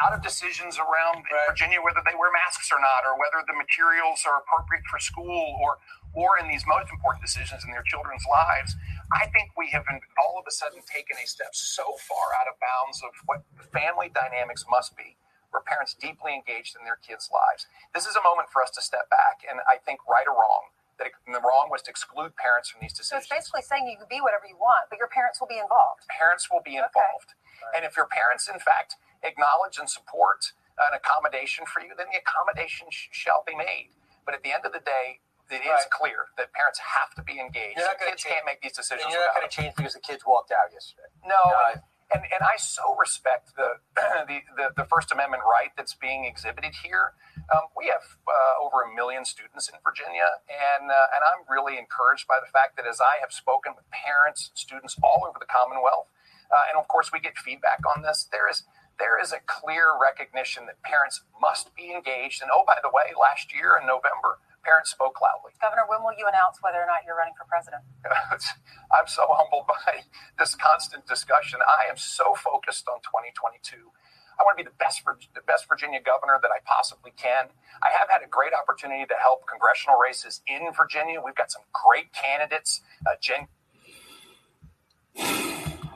out of decisions around in Virginia whether they wear masks or not, or whether the materials are appropriate for school, or or in these most important decisions in their children's lives, I think we have been all of a sudden taken a step so far out of bounds of what family dynamics must be, where parents deeply engaged in their kids' lives. This is a moment for us to step back, and I think right or wrong, that it, the wrong was to exclude parents from these decisions. So it's basically saying you can be whatever you want, but your parents will be involved. Parents will be involved, and if your parents, in fact, acknowledge and support an accommodation for you, then the accommodation sh- shall be made. But at the end of the day, it is Right. clear that parents have to be engaged. You're not gonna Kids change- can't make these decisions. And you're not going to change because the kids walked out yesterday. no, and, and and I so respect the, the the the First Amendment right that's being exhibited here, Um, we have uh, over a million students in Virginia, and uh, and I'm really encouraged by the fact that as I have spoken with parents, students all over the Commonwealth, uh, and of course we get feedback on this. There is there is a clear recognition that parents must be engaged. And oh, by the way, last year in November, parents spoke loudly. Governor, when will you announce whether or not you're running for president? I'm so humbled by this constant discussion. I am so focused on 2022. I want to be the best the best Virginia governor that I possibly can. I have had a great opportunity to help congressional races in Virginia. We've got some great candidates. Uh, Jen.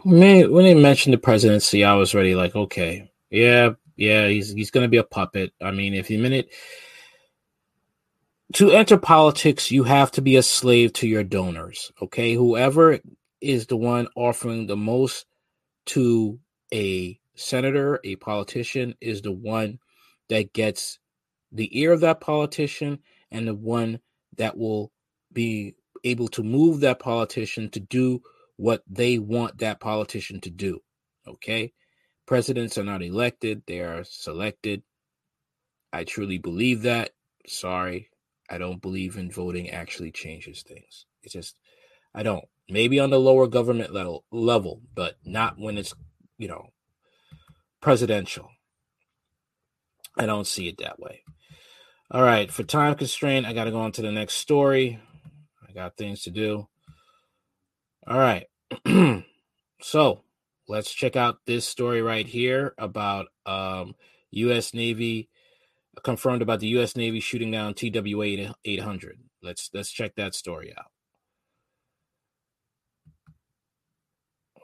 When they mentioned the presidency, I was already like, okay, yeah, yeah, he's he's going to be a puppet. I mean, if you minute to enter politics, you have to be a slave to your donors. Okay, whoever is the one offering the most to a senator, a politician, is the one that gets the ear of that politician and the one that will be able to move that politician to do what they want that politician to do. Okay. Presidents are not elected, they are selected. I truly believe that. Sorry, I don't believe in voting actually changes things. It's just, I don't. Maybe on the lower government level, level, but not when it's, you know, presidential. I don't see it that way. All right, for time constraint, I got to go on to the next story. I got things to do. All right. so let's check out this story right here about um, U.S. Navy confirmed about the U.S. Navy shooting down TWA 800. Let's let's check that story out.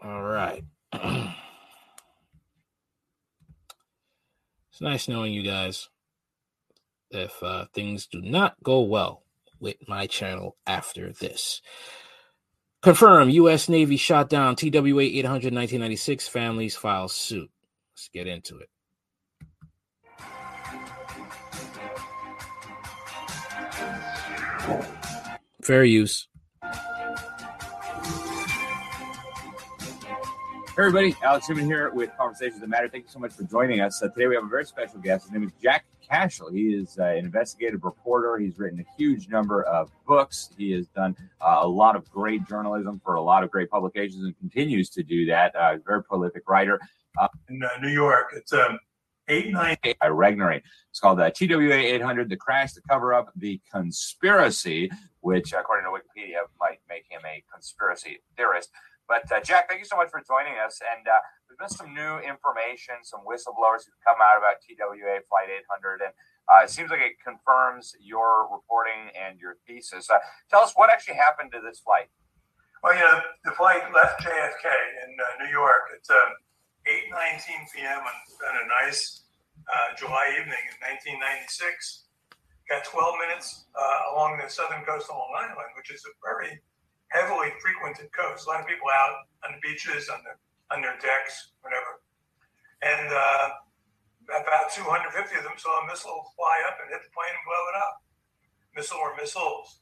All right. It's nice knowing you guys. If uh, things do not go well with my channel after this. Confirm U.S. Navy shot down TWA 800 1996. Families file suit. Let's get into it. Fair use. Hey everybody, Alex Newman here with Conversations That Matter. Thank you so much for joining us. Uh, today we have a very special guest. His name is Jack Cashill. He is uh, an investigative reporter. He's written a huge number of books. He has done uh, a lot of great journalism for a lot of great publications and continues to do that. Uh, very prolific writer. Uh, In uh, New York, it's um, 890. By Regnery. It's called uh, TWA 800 The Crash, The Cover Up, The Conspiracy, which, according to Wikipedia, might make him a conspiracy theorist. But uh, Jack, thank you so much for joining us. And uh, there's been some new information, some whistleblowers who've come out about TWA Flight 800, and uh, it seems like it confirms your reporting and your thesis. Uh, tell us what actually happened to this flight. Well, yeah, the, the flight left JFK in uh, New York at um, 8:19 p.m. On, on, a nice uh, July evening in 1996. Got 12 minutes along the southern coast of Long Island, which is a very heavily frequented coast. A lot of people out on the beaches, on the on their decks, whatever. And uh, about 250 of them saw a missile fly up and hit the plane and blow it up. Missile or missiles.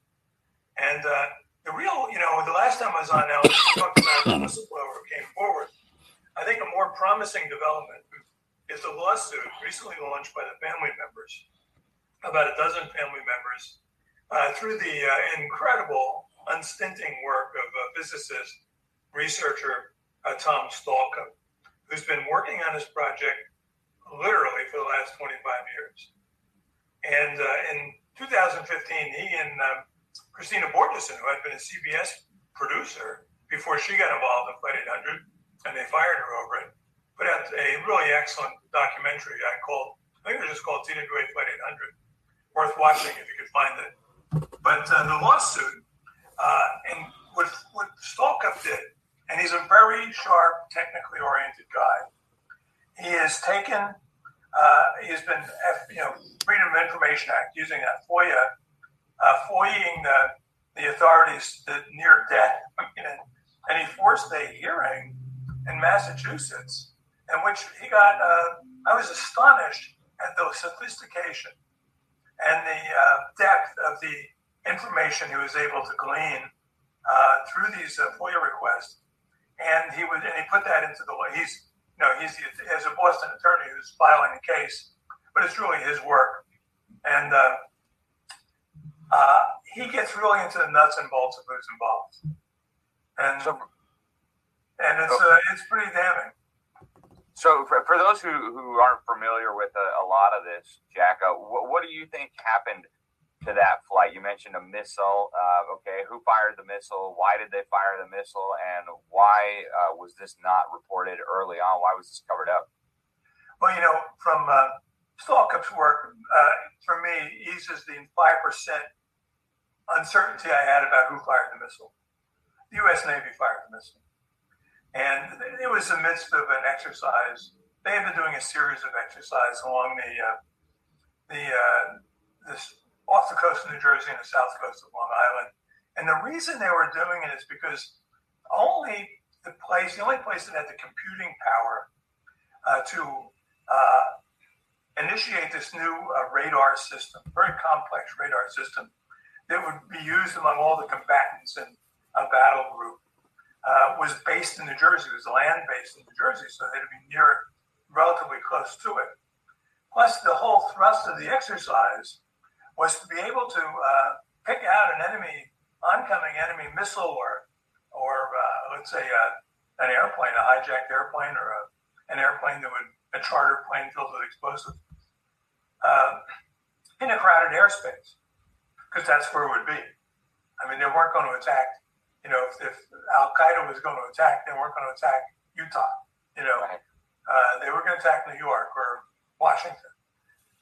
And uh, the real, you know, the last time I was on now, we talked about the whistleblower came forward. I think a more promising development is the lawsuit recently launched by the family members, about a dozen family members, uh, through the uh, incredible unstinting work of a physicist, researcher, uh, Tom Stalcup, who's been working on this project literally for the last 25 years. And uh, in 2015, he and um, Kristina Borjesson, who had been a CBS producer before she got involved in Flight 800, and they fired her over it, put out a really excellent documentary I called, I think it was just called TWA Flight 800. Worth watching if you could find it. But uh, the lawsuit uh, and what, what Stalcup did, and he's a very sharp, technically oriented guy, he has taken, uh, he has been, you know, Freedom of Information Act, using that FOIA, uh, FOIAing the, the authorities to near death. and, and he forced a hearing in Massachusetts in which he got, uh, I was astonished at the sophistication and the uh, depth of the information he was able to glean uh, through these uh, FOIA requests, and he would and he put that into the he's you know he's as a Boston attorney who's filing the case, but it's really his work. and uh, uh, he gets really into the nuts and bolts of who's involved, and and it's uh, it's pretty damning. So, for, for those who, who aren't familiar with a, a lot of this, Jack, uh, what, what do you think happened to that flight? You mentioned a missile. Uh, okay, who fired the missile? Why did they fire the missile? And why uh, was this not reported early on? Why was this covered up? Well, you know, from uh, Stalcup's work, uh, for me, eases the five percent uncertainty I had about who fired the missile. The U.S. Navy fired the missile. And it was the midst of an exercise. They had been doing a series of exercises along the uh, the uh, this off the coast of New Jersey and the south coast of Long Island. And the reason they were doing it is because only the place, the only place that had the computing power uh, to uh, initiate this new uh, radar system, very complex radar system, that would be used among all the combatants in a battle group uh, was based in New Jersey. It was land based in New Jersey, so they'd be near, relatively close to it. Plus, the whole thrust of the exercise was to be able to uh, pick out an enemy, oncoming enemy missile, or, or uh, let's say uh, an airplane, a hijacked airplane, or a, an airplane that would a charter plane filled with explosives, uh, in a crowded airspace, because that's where it would be. I mean, they weren't going to attack you know, if, if Al Qaeda was going to attack, they weren't going to attack Utah. You know, uh, they were going to attack New York or Washington.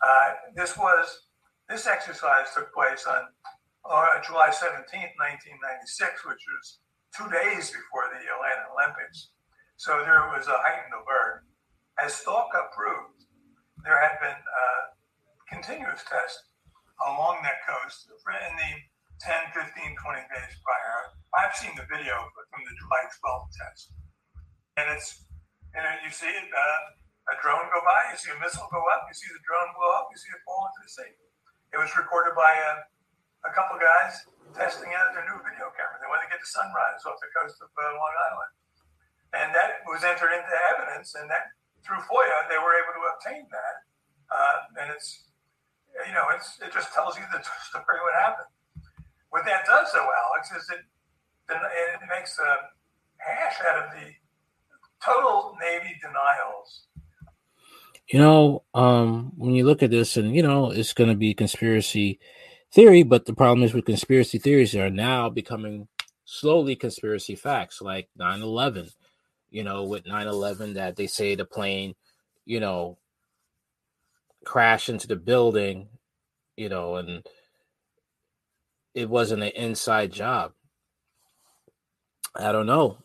Uh, this was this exercise took place on uh, July 17th, 1996, which was two days before the Atlanta Olympics. So there was a heightened alert. As Stalcup proved, there had been uh, continuous tests along that coast in the 10, 15, 20 days prior I've seen the video from the July 12th test, and it's you know you see uh, a drone go by, you see a missile go up, you see the drone blow up, you see it fall into the sea. It was recorded by a, a couple guys testing out their new video camera. They wanted to get the sunrise off the coast of uh, Long Island, and that was entered into evidence, and that through FOIA they were able to obtain that, uh, and it's you know it's it just tells you the story of what happened. What that does, though, Alex, is it it makes a hash out of the total Navy denials. You know, um, when you look at this, and you know, it's going to be conspiracy theory, but the problem is with conspiracy theories, they are now becoming slowly conspiracy facts, like 9 11. You know, with 9 11, that they say the plane, you know, crashed into the building, you know, and it wasn't an inside job. I don't know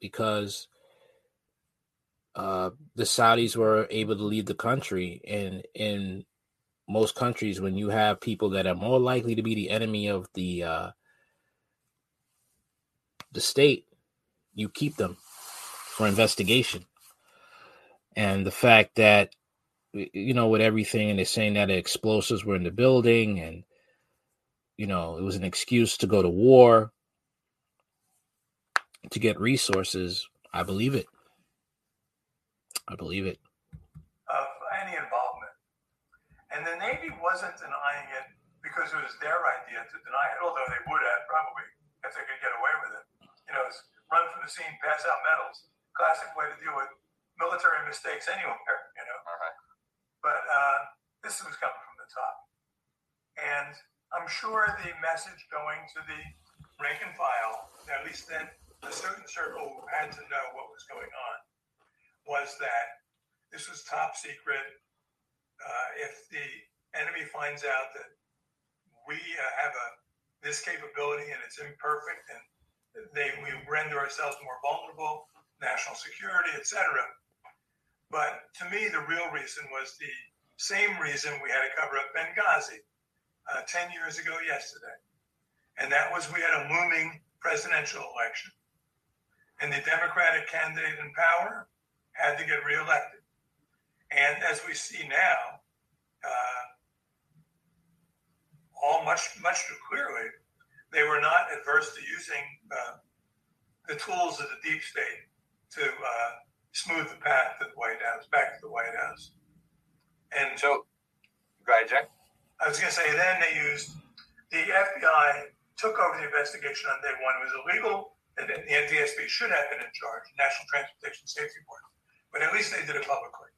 because uh, the Saudis were able to leave the country, and in most countries, when you have people that are more likely to be the enemy of the uh, the state, you keep them for investigation. And the fact that you know, with everything, and they're saying that explosives were in the building, and you know, it was an excuse to go to war to get resources, I believe it. I believe it. Of any involvement. And the Navy wasn't denying it because it was their idea to deny it, although they would have probably if they could get away with it. You know, run from the scene, pass out medals. Classic way to deal with military mistakes anywhere, you know. But uh, this was coming from the top. And I'm sure the message going to the rank and file, at least then a certain circle had to know what was going on was that this was top secret. Uh, if the enemy finds out that we uh, have a this capability and it's imperfect and they we render ourselves more vulnerable, national security, etc. But to me, the real reason was the same reason we had to cover up Benghazi uh, 10 years ago yesterday. And that was we had a looming presidential election and the Democratic candidate in power had to get reelected. And as we see now, uh, all much much too clearly, they were not adverse to using uh, the tools of the deep state to uh, smooth the path to the White House, back to the White House. And so, Go ahead, Jack. I was going to say, then they used the FBI took over the investigation on day one. It was illegal, and the NTSB should have been in charge, National Transportation Safety Board, but at least they did it publicly.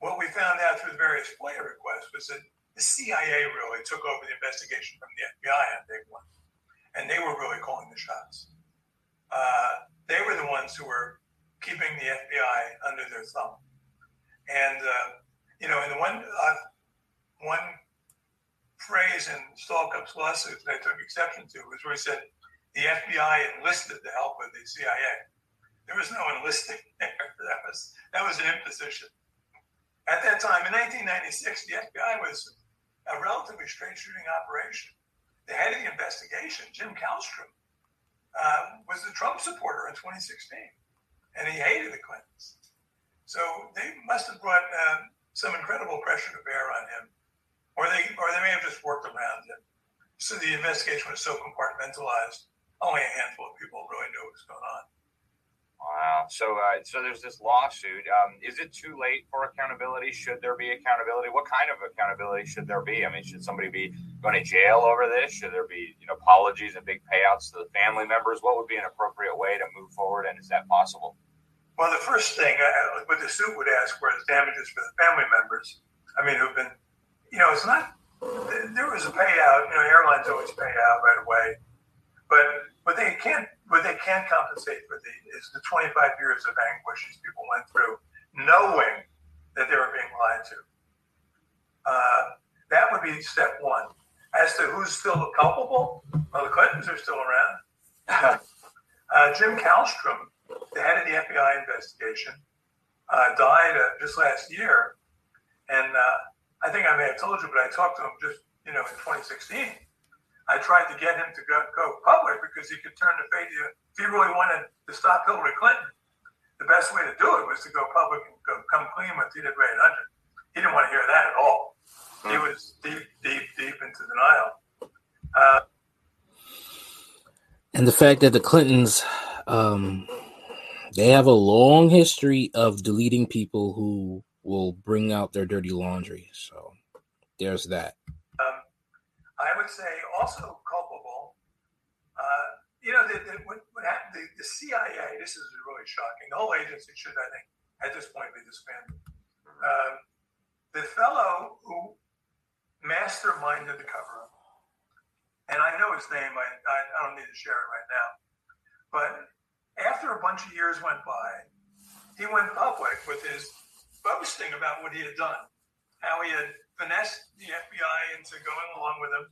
What we found out through the various FOIA requests was that the CIA really took over the investigation from the FBI on day one, and they were really calling the shots. Uh, they were the ones who were keeping the FBI under their thumb, and uh, you know, in the one uh, one phrase in Stalcup's lawsuit that I took exception to was where he said the FBI enlisted the help of the CIA. There was no enlisting there. That was that was an imposition. At that time, in 1996, the FBI was a relatively straight shooting operation. The head of the investigation, Jim Kallstrom, uh, was a Trump supporter in 2016, and he hated the Clintons. So they must have brought uh, some incredible pressure to bear on him, or they or they may have just worked around him. So the investigation was so compartmentalized, only a handful of people really knew what was going on. Wow. So, uh, so there's this lawsuit. Um, is it too late for accountability? Should there be accountability? What kind of accountability should there be? I mean, should somebody be going to jail over this? Should there be, you know, apologies and big payouts to the family members? What would be an appropriate way to move forward? And is that possible? Well, the first thing uh, what the suit would ask for is damages for the family members. I mean, who've been, you know, it's not. There was a payout. You know, airlines always pay out right away, but but they can't what they can't compensate for the is the 25 years of anguish these people went through, knowing that they were being lied to. Uh, that would be step one. As to who's still culpable, well, the Clintons are still around. uh, Jim Kallstrom the head of the FBI investigation, uh, died uh, just last year. And uh, I think I may have told you, but I talked to him just, you know, in 2016. I tried to get him to go, go public because he could turn the page. If he really wanted to stop Hillary Clinton, the best way to do it was to go public and go, come clean with TWA 800. He didn't want to hear that at all. He was deep, deep, deep into denial. Uh, and the fact that the Clintons um, they have a long history of deleting people who will bring out their dirty laundry. So there's that. I would say also culpable. Uh, you know, the, the, what, what happened, the, the, CIA, this is really shocking. The whole agency should, I think, at this point be disbanded. Um, the fellow who masterminded the cover up, and I know his name, I, I, I don't need to share it right now, but after a bunch of years went by, he went public with his boasting about what he had done, how he had finessed the FBI into going along with him.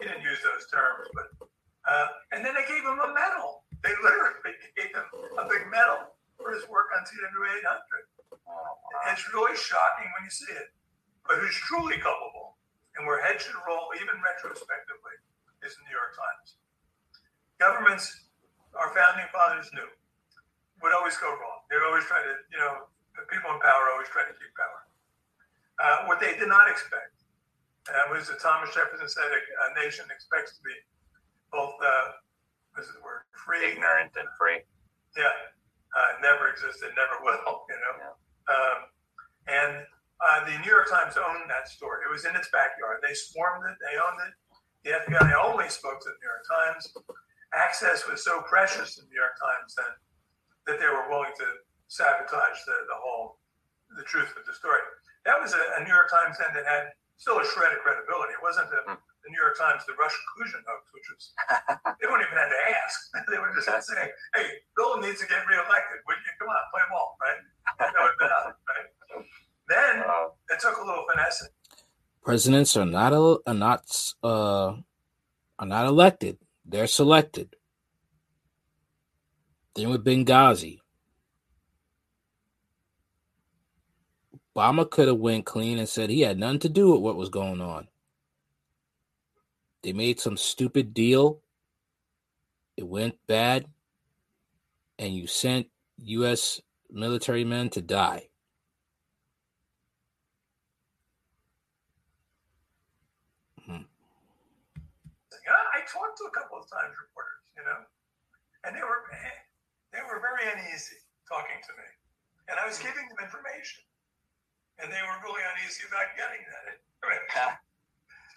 He didn't use those terms, but uh, and then they gave him a medal. They literally gave him a big medal for his work on TWA 800. It's really shocking when you see it. But who's truly culpable and where heads should roll, even retrospectively, is the New York Times. Governments our founding fathers knew would always go wrong. They always try to, you know, people in power always try to keep power. Uh, what they did not expect uh, was that Thomas Jefferson said a, a nation expects to be both, uh, what's the word, free, ignorant, and free. Yeah, uh, never existed, never will. You know, yeah. um, and uh, the New York Times owned that story. It was in its backyard. They swarmed it. They owned it. The FBI only spoke to the New York Times access was so precious to the New York Times then that they were willing to sabotage the, the whole the truth of the story. That was a, a New York Times then that had still a shred of credibility. It wasn't the, the New York Times, the Russian collusion hoax, which was they wouldn't even have to ask. they would just say, "Hey, Bill needs to get reelected. Would you come on, play ball, right?" That would have been out, right? Then it took a little finessing. Presidents are not a, are not uh, are not elected. They're selected. Then with Benghazi. Obama could have went clean and said he had nothing to do with what was going on. They made some stupid deal. It went bad. And you sent U.S. military men to die. Hmm. I talked to a couple of Times reporters, you know, and they were they were very uneasy talking to me, and I was giving them information. And they were really uneasy about getting that.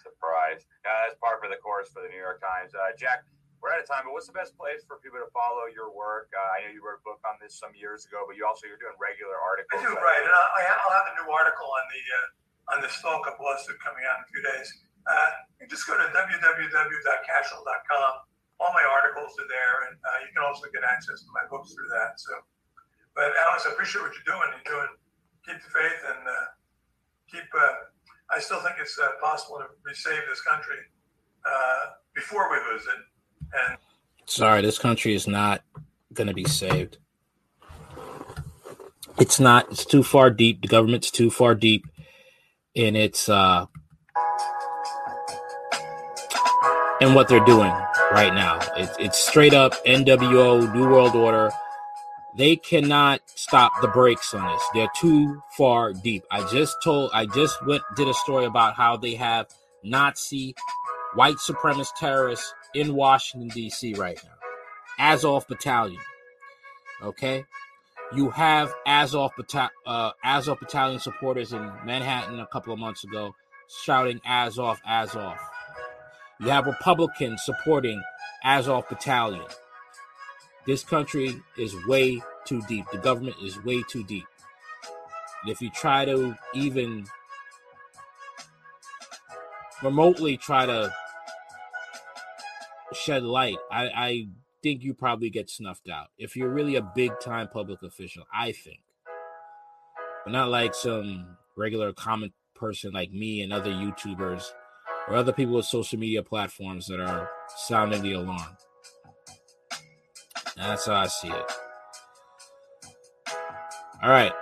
Surprise. Yeah, that's par for the course for the New York Times. Uh, Jack, we're out of time, but what's the best place for people to follow your work? Uh, I know you wrote a book on this some years ago, but you also you're doing regular articles. I do, uh, right. And I- I- I'll have a new article on the uh, on the Stalcup lawsuit coming out in a few days. Uh, you just go to www.cashill.com. All my articles are there, and uh, you can also get access to my books through that. So, but Alex, I appreciate what you're doing. You're doing keep the faith and uh, keep. Uh, I still think it's uh, possible to resave this country before we lose it. And Sorry, this country is not going to be saved. It's not. It's too far deep. The government's too far deep in its uh in what they're doing right now. It's it's straight up NWO, New World Order. They cannot stop the brakes on this. They're too far deep. I just told. I just went did a story about how they have Nazi, white supremacist terrorists in Washington D.C. right now. Azov Battalion. Okay, you have Azov, Bata- uh, Azov Battalion supporters in Manhattan a couple of months ago shouting Azov, Azov. You have Republicans supporting Azov Battalion. This country is way too deep. The government is way too deep. And if you try to even remotely try to shed light, I, I think you probably get snuffed out. If you're really a big time public official, I think. But not like some regular common person like me and other YouTubers or other people with social media platforms that are sounding the alarm. That's how I see it. All right.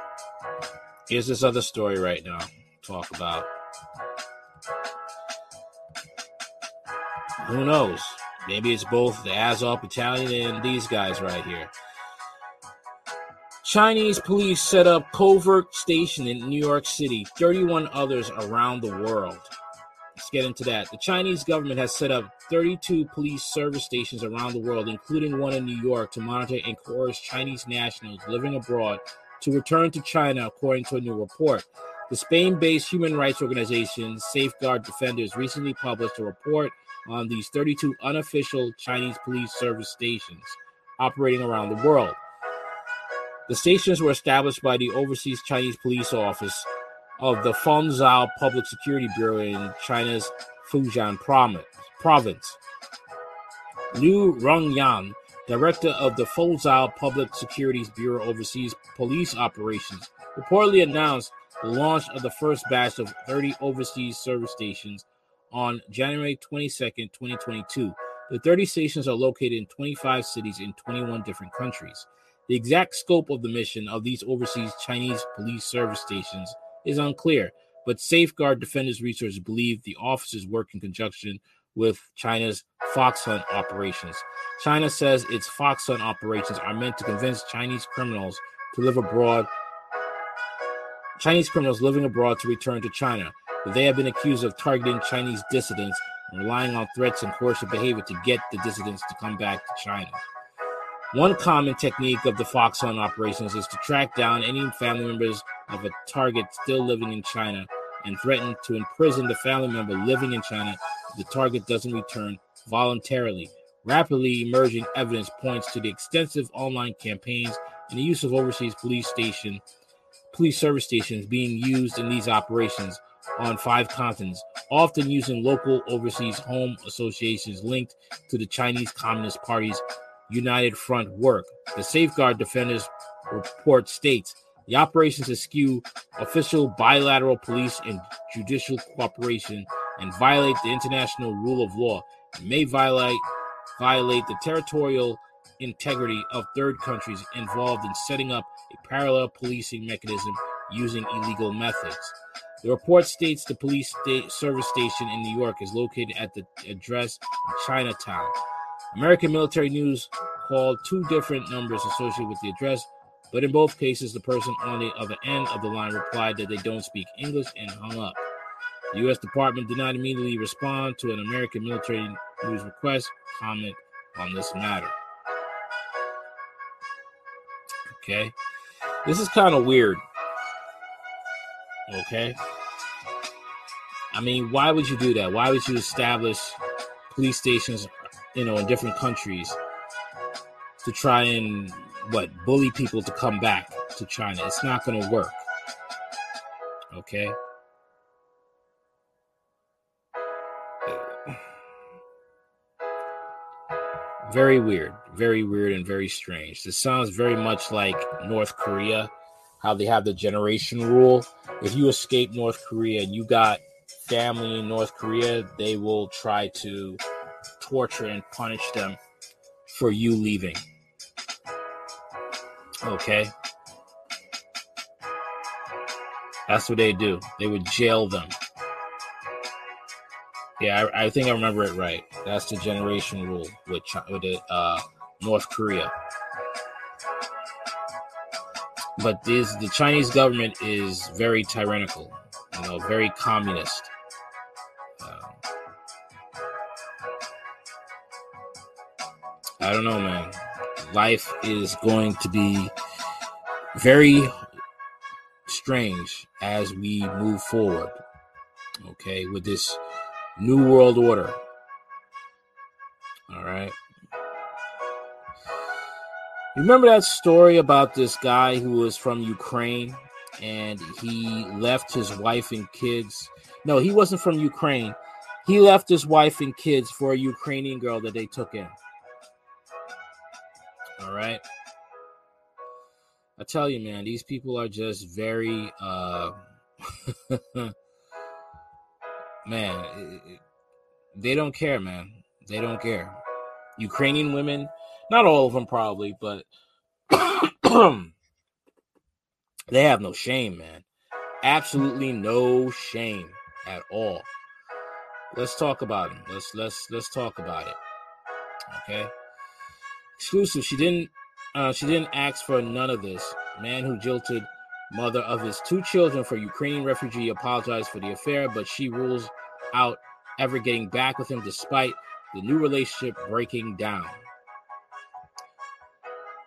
Here's this other story right now. Talk about. Who knows? Maybe it's both the Azov Battalion and these guys right here. Chinese police set up covert station in New York City, 31 others around the world. Let's get into that. The Chinese government has set up 32 police service stations around the world, including one in New York, to monitor and coerce Chinese nationals living abroad to return to China, according to a new report. The Spain based human rights organization Safeguard Defenders recently published a report on these 32 unofficial Chinese police service stations operating around the world. The stations were established by the Overseas Chinese Police Office of the Fengzhou Public Security Bureau in China's Fujian province. Liu Rongyan, director of the Fengzhou Public Securities Bureau Overseas Police Operations, reportedly announced the launch of the first batch of 30 overseas service stations on January 22nd, 2022. The 30 stations are located in 25 cities in 21 different countries. The exact scope of the mission of these overseas Chinese police service stations is unclear, but Safeguard Defenders researchers believe the officers work in conjunction with China's fox hunt operations. China says its fox hunt operations are meant to convince Chinese criminals to live abroad, Chinese criminals living abroad to return to China, but they have been accused of targeting Chinese dissidents and relying on threats and coercive behavior to get the dissidents to come back to China. One common technique of the fox hunt operations is to track down any family members of a target still living in China and threaten to imprison the family member living in China if the target doesn't return voluntarily. Rapidly emerging evidence points to the extensive online campaigns and the use of overseas police station police service stations being used in these operations on five continents, often using local overseas home associations linked to the Chinese Communist Party's United Front work. The Safeguard Defenders report states the operations eschew official bilateral police and judicial cooperation and violate the international rule of law may violate violate the territorial integrity of third countries involved in setting up a parallel policing mechanism using illegal methods. The report states the police state service station in New York is located at the address in Chinatown. American Military News called two different numbers associated with the address, but in both cases, the person on the other end of the line replied that they don't speak English and hung up. The U.S. Department did not immediately respond to an American Military News request comment on this matter. Okay, this is kind of weird. Okay. I mean, why would you do that? Why would you establish police stations, you know, in different countries to try and what bully people to come back to China? It's not going to work. Okay. Very weird, very weird, and very strange. This sounds very much like North Korea, how they have the generation rule. If you escape North Korea and you got family in North Korea, they will try to torture and punish them for you leaving. Okay? That's what they do. They would jail them. Yeah, I, I think I remember it right. That's the generation rule with, Chi- with the, uh, North Korea. But this, the Chinese government is very tyrannical, you know, very communist. I don't know, man. Life is going to be very strange as we move forward. Okay, with this new world order. All right. Remember that story about this guy who was from Ukraine and he left his wife and kids? No, he wasn't from Ukraine. He left his wife and kids for a Ukrainian girl that they took in. Right. I tell you, man, these people are just very, uh, man, it- it- they don't care, man. They don't care. Ukrainian women, not all of them probably, but they have no shame, man. Absolutely no shame at all. Let's talk about them. Let's let's let's talk about it. Okay. Exclusive. She didn't uh, she didn't ask for none of this. Man who jilted mother of his two children for Ukrainian refugee apologized for the affair, but she rules out ever getting back with him despite the new relationship breaking down.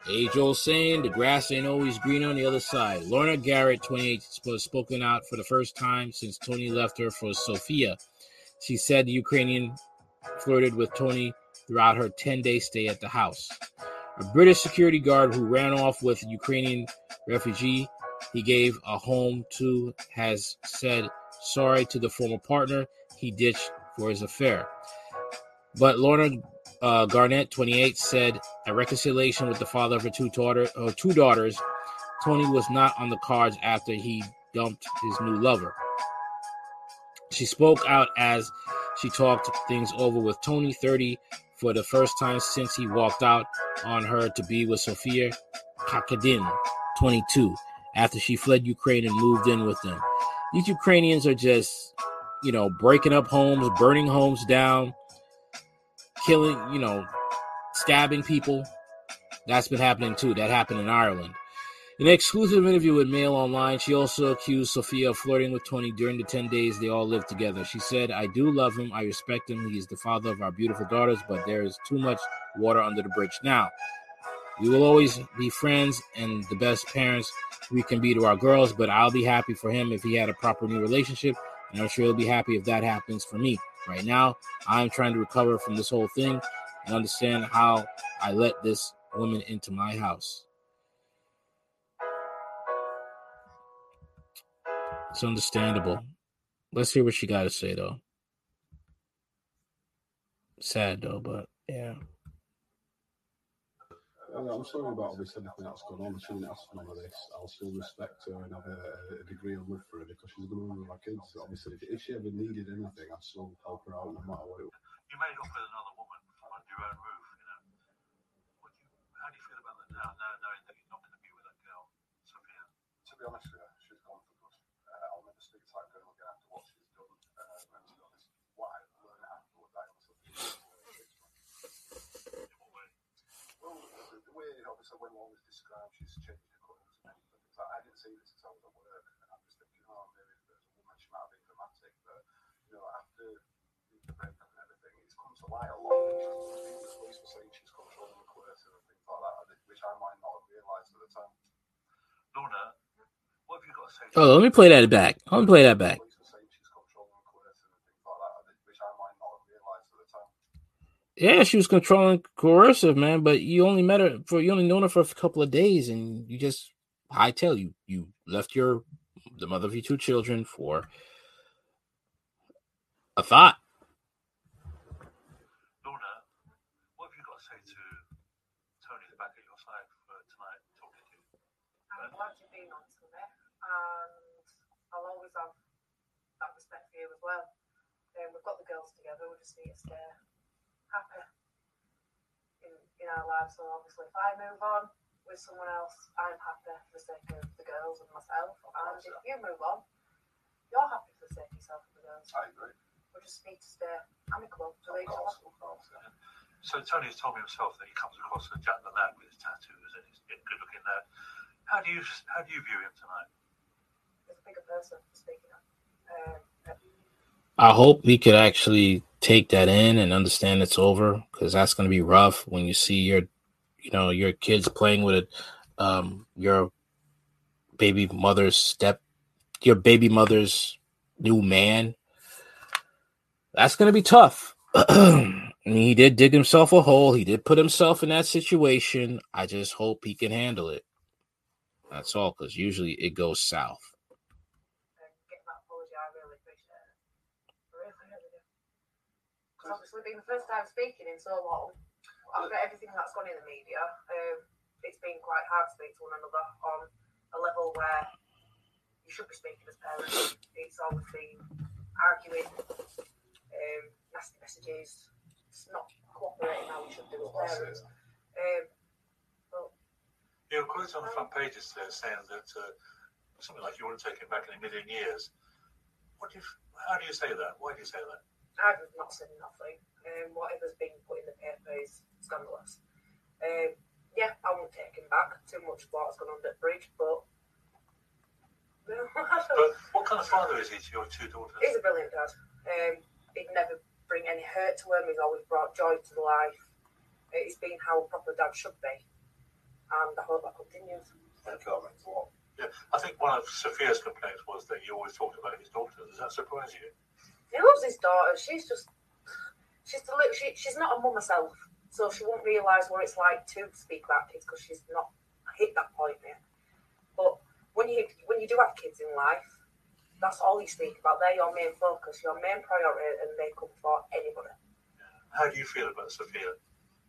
Age old saying, the grass ain't always green on the other side. Lorna Garnett, 28, was spoken out for the first time since Tony left her for Sofia. She said the Ukrainian flirted with Tony throughout her 10 day stay at the house. A British security guard who ran off with a Ukrainian refugee he gave a home to has said sorry to the former partner he ditched for his affair. But Lorna uh, Garnett, 28, said a reconciliation with the father of her two, daughter, her two daughters, Tony was not on the cards after he dumped his new lover. She spoke out as she talked things over with Tony, 30, for the first time since he walked out on her to be with Sofia Karkadym, 22, after she fled Ukraine and moved in with them. These Ukrainians are just, you know, breaking up homes, burning homes down, killing, you know, stabbing people. That's been happening too. That happened in Ireland. In an exclusive interview with Mail Online, she also accused Sophia of flirting with Tony during the 10 days they all lived together. She said, I do love him. I respect him. He is the father of our beautiful daughters, but there is too much water under the bridge now. We will always be friends and the best parents we can be to our girls, but I'll be happy for him if he had a proper new relationship, and I'm sure he'll be happy if that happens for me. Right now, I'm trying to recover from this whole thing and understand how I let this woman into my house. It's understandable. Let's hear what she got to say, though. Sad, though, but yeah. I'm sorry about obviously everything that's gone on. I shouldn't ask for none of this. I'll still respect her and have a, a degree of love for her because she's the mother of my kids. Obviously, if, if she ever needed anything, I'd still help her out no matter what. It, You made up with another woman under your own roof, you know. What do you, how do you feel about that now, now knowing that you're not going to be with that girl, Sophia? to be honest with you, she's gone for good. Uh, I'll never speak to that girl again after what she's done. Uh, and to be honest, what I learned afterwards, I also Well, the, the way obviously when one was described, she's changed her colours and things like I didn't see this until I was at work, and I'm just thinking, oh, maybe as a woman she might have been dramatic, but you know, after the breakup and everything, it's come to light a lot. The police were saying she's controlling the coercive and things like that, which I might not have realised at the time. Lorna, what have you got to say? Oh, let me play that back. Let me play that back. Yeah, she was controlling, coercive, man. But you only met her for you only known her for a couple of days, and you just hightail you. You left your the mother of your two children for a thought. What have you got to say to Tony back at your side for tonight talking to you? I'm glad you've on to and I'll always have that respect for as well. Um, we've got the girls together, we just need to stay happy in, in our lives. So obviously, if I move on with someone else, I'm happy for the sake of the girls and myself. And if you move on, you're happy for the sake of yourself and the girls. I agree. We just need to stay amicable to each other. So Tony's told me himself that he comes across as Jack the Lad with his tattoos and he's a good looking lad. How do you how do you view him tonight? He's a bigger person, speaking of. Um, I hope he could actually take that in and understand it's over because that's going to be rough when you see your, you know, your kids playing with it, um, your baby mother's step, your baby mother's new man. That's going to be tough. He did dig himself a hole. He did put himself in that situation. I just hope he can handle it. That's all, because usually it goes south. Because obviously, being the first time speaking in so long, after everything that's gone in the media, um, it's been quite hard to speak to one another on a level where you should be speaking as parents. It's always been arguing, um, nasty messages. It's not cooperating how we should do as parents. Um, but You're quoted on the front pages there saying that uh, something like you want to take it back in a million years. What do you, how do you say that? Why do you say that? I've not said nothing. Um, whatever's been put in the paper is scandalous. Um, yeah, I won't take him back. Too much water's gone under the bridge, but. No, But what kind of father is he to your two daughters? He's a brilliant dad. Um, he'd never bring any hurt to him. He's always brought joy to the life. It's been how a proper dad should be, and I hope that continues. Thank you, that means a lot. Yeah, I think one of Sophia's complaints was that you always talked about his daughters. Does that surprise you? He loves his daughter. She's just, she's she's not a mum herself, so she won't realise what it's like to speak about kids because she's not hit that point yet. But when you when you do have kids in life, that's all you speak about. They're your main focus, your main priority, and they come for anybody. How do you feel about Sophia?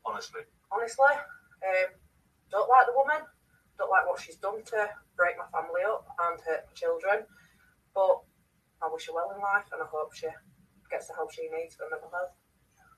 Honestly, Honestly, um, don't like the woman. Don't like what she's done to break my family up and hurt my children. But I wish her well in life, and I hope she gets the help she needs for mental health.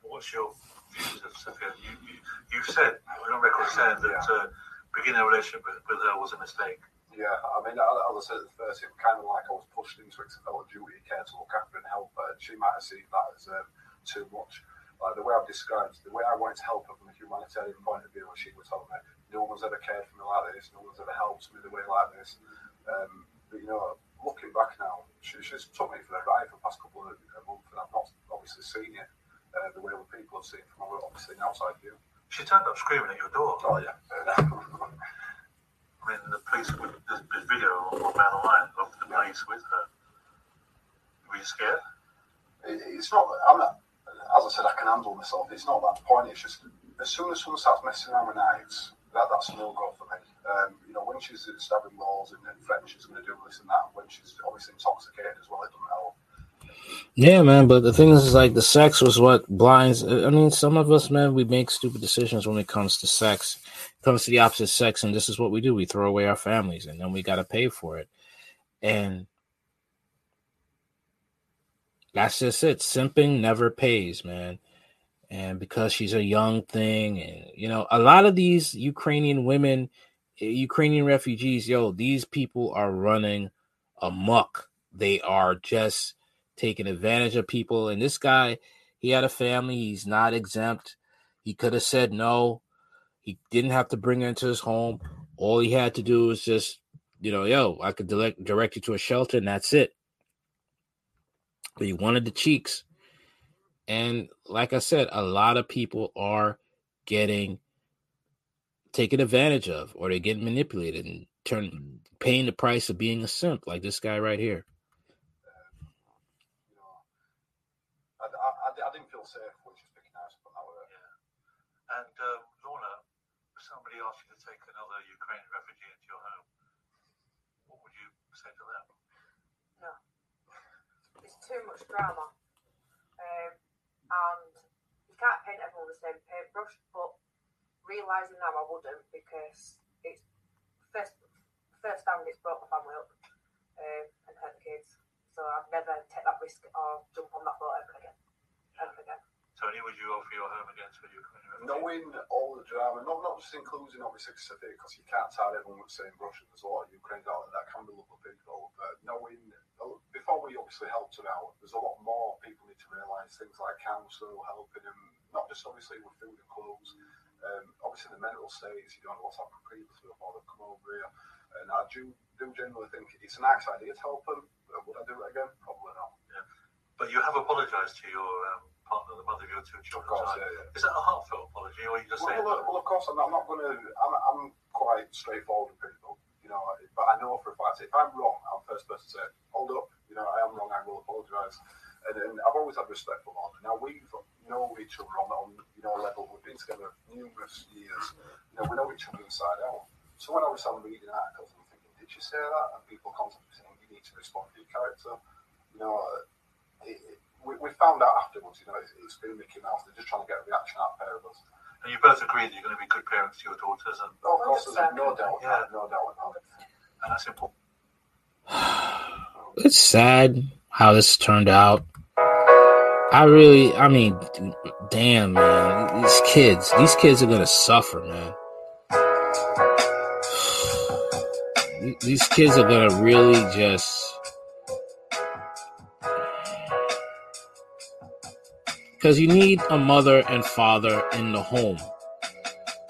What's your views of Sophia? You, you, you've said, on record, saying that uh, beginning a relationship with, with her was a mistake. Yeah, I mean, as I said at the first, it was kind of like I was pushed into it 'cause I felt a duty of care to look after and help her. And she might have seen that as um, too much. Like the way I've described, the way I wanted to help her from a humanitarian point of view, when she would tell me, no one's ever cared for me like this, no one's ever helped me the way like this. Um, but you know, looking back now, she, she's took me for a ride for the past couple of months, and I've not obviously seen it uh, the way other people have seen from obviously an outside view. She turned up screaming at your door. Oh yeah. I mean, the police, there's, there's video Mail Online of the police with her. Were you scared? It- it's not. I'm not. As I said, I can handle myself. It's not that point. It's just as soon as someone starts messing around with knives, that that's no go for me. Um, you know, when she's stabbing walls and, and threatening she's going to do this and that, when she's obviously intoxicated as well, it doesn't help. Yeah, man. But the thing is, is like the sex was what blinds. I mean, some of us, man, we make stupid decisions when it comes to sex. It comes to the opposite sex, and this is what we do: we throw away our families, and then we got to pay for it. And that's just it. Simping never pays, man. And because she's a young thing, and you know, a lot of these Ukrainian women, eh, Ukrainian refugees, yo, these people are running amok. They are just taking advantage of people. And this guy, he had a family. He's not exempt. He could have said no. He didn't have to bring her into his home. All he had to do was just, you know, yo, I could direct direct you to a shelter, and that's it. But he wanted the cheeks. And like I said, a lot of people are getting taken advantage of or they're getting manipulated and turn paying the price of being a simp, like this guy right here. I, I, I, I didn't feel safe when she was picking out from that way. And um, Lorna, if somebody asked you to take another Ukrainian refugee into your home, what would you say to them? No. It's too much drama. Um, and you can't paint everyone with the same paintbrush, but realising now I wouldn't because it's first first time it's brought my family up um, and hurt the kids. So I'd never take that risk or jump on that boat ever again. Ever again. Tony, would you offer your home again to a Ukrainian? Knowing all the drama, not not just including obviously Pacific, because you can't tie everyone with the same brush. and There's a lot of Ukrainians out there that can be lovely people, but knowing we obviously helped her out, there's a lot more people need to realise things like council helping them, not just obviously with food and clothes. Um, obviously, the mental states, you don't know what's happened previously before they've come over here. And I do, do generally think it's a nice idea to help them. But would I do it again? Probably not. Yeah. But you have apologised to your um, partner, the mother of your two children. Of course, yeah, yeah. Is that a heartfelt apology, or are you just Well, saying? well, well, of course, I'm not, I'm not going to. I'm, I'm quite straightforward with people, you know. But I know for a fact if I'm wrong, I'm the first person to say, "Hold up, you know, I am wrong. I will apologise. And, and I've always had respect for Lorna. Now we've known each other on, on you know level. We've been together numerous years. You know, we know each other inside out. So when I was on reading articles, I'm thinking, did you say that? And people constantly saying you need to respond to your character. You know, uh, it, it, we, we found out afterwards. You know, it's, it's been Mickey Mouse. They're just trying to get a reaction out of pair of us. And you both agree that you're going to be good parents to your daughters, and Oh, of course, there's no doubt. Yeah. No doubt about it. and that's important. It's sad how this turned out. I really, I mean, damn, man, these kids, these kids are gonna suffer, man. These kids are gonna really just. Because you need a mother and father in the home.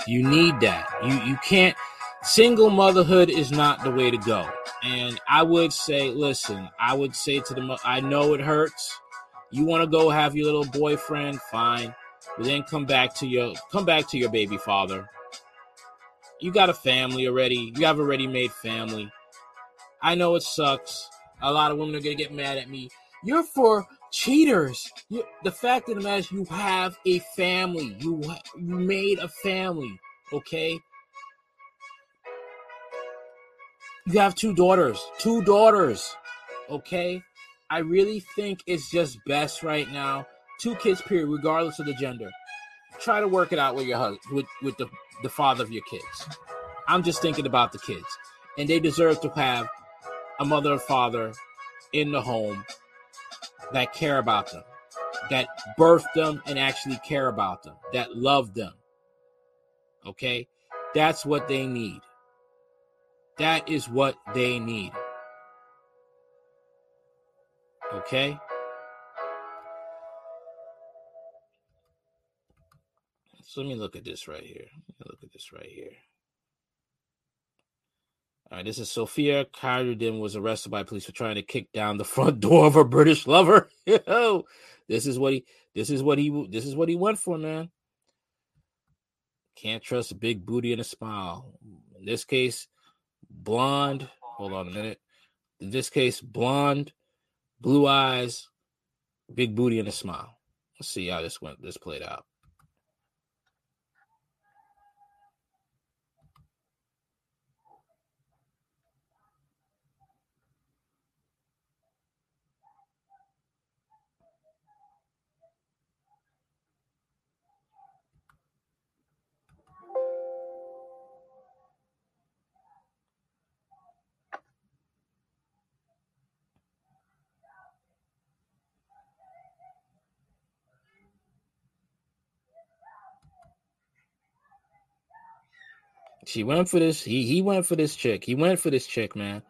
You need that. You you can't. Single motherhood is not the way to go. And I would say, listen, I would say to the, I know it hurts. You want to go have your little boyfriend, fine, but then come back to your come back to your baby father. You got a family already. You have a ready-made family. I know it sucks. A lot of women are gonna get mad at me. You're for cheaters. You, the fact of the matter is, you have a family. You you made a family. Okay. You have two daughters. Two daughters. Okay. I really think it's just best right now. Two kids, period, regardless of the gender. Try to work it out with your husband, with, with the, the father of your kids. I'm just thinking about the kids. And they deserve to have a mother and father in the home that care about them, that birth them and actually care about them, that love them. Okay? That's what they need. That is what they need. Okay? So let me look at this right here. Look at this right here. All right, this is Sophia Kyrdin was arrested by police for trying to kick down the front door of her British lover. Yo, this is what he this is what he this is what he went for, man. Can't trust a big booty and a smile. In this case, blonde. Hold on a minute. In this case, blonde, blue eyes, big booty and a smile. Let's see how this went. This played out. She went for this. He he went for this chick. He went for this chick, man.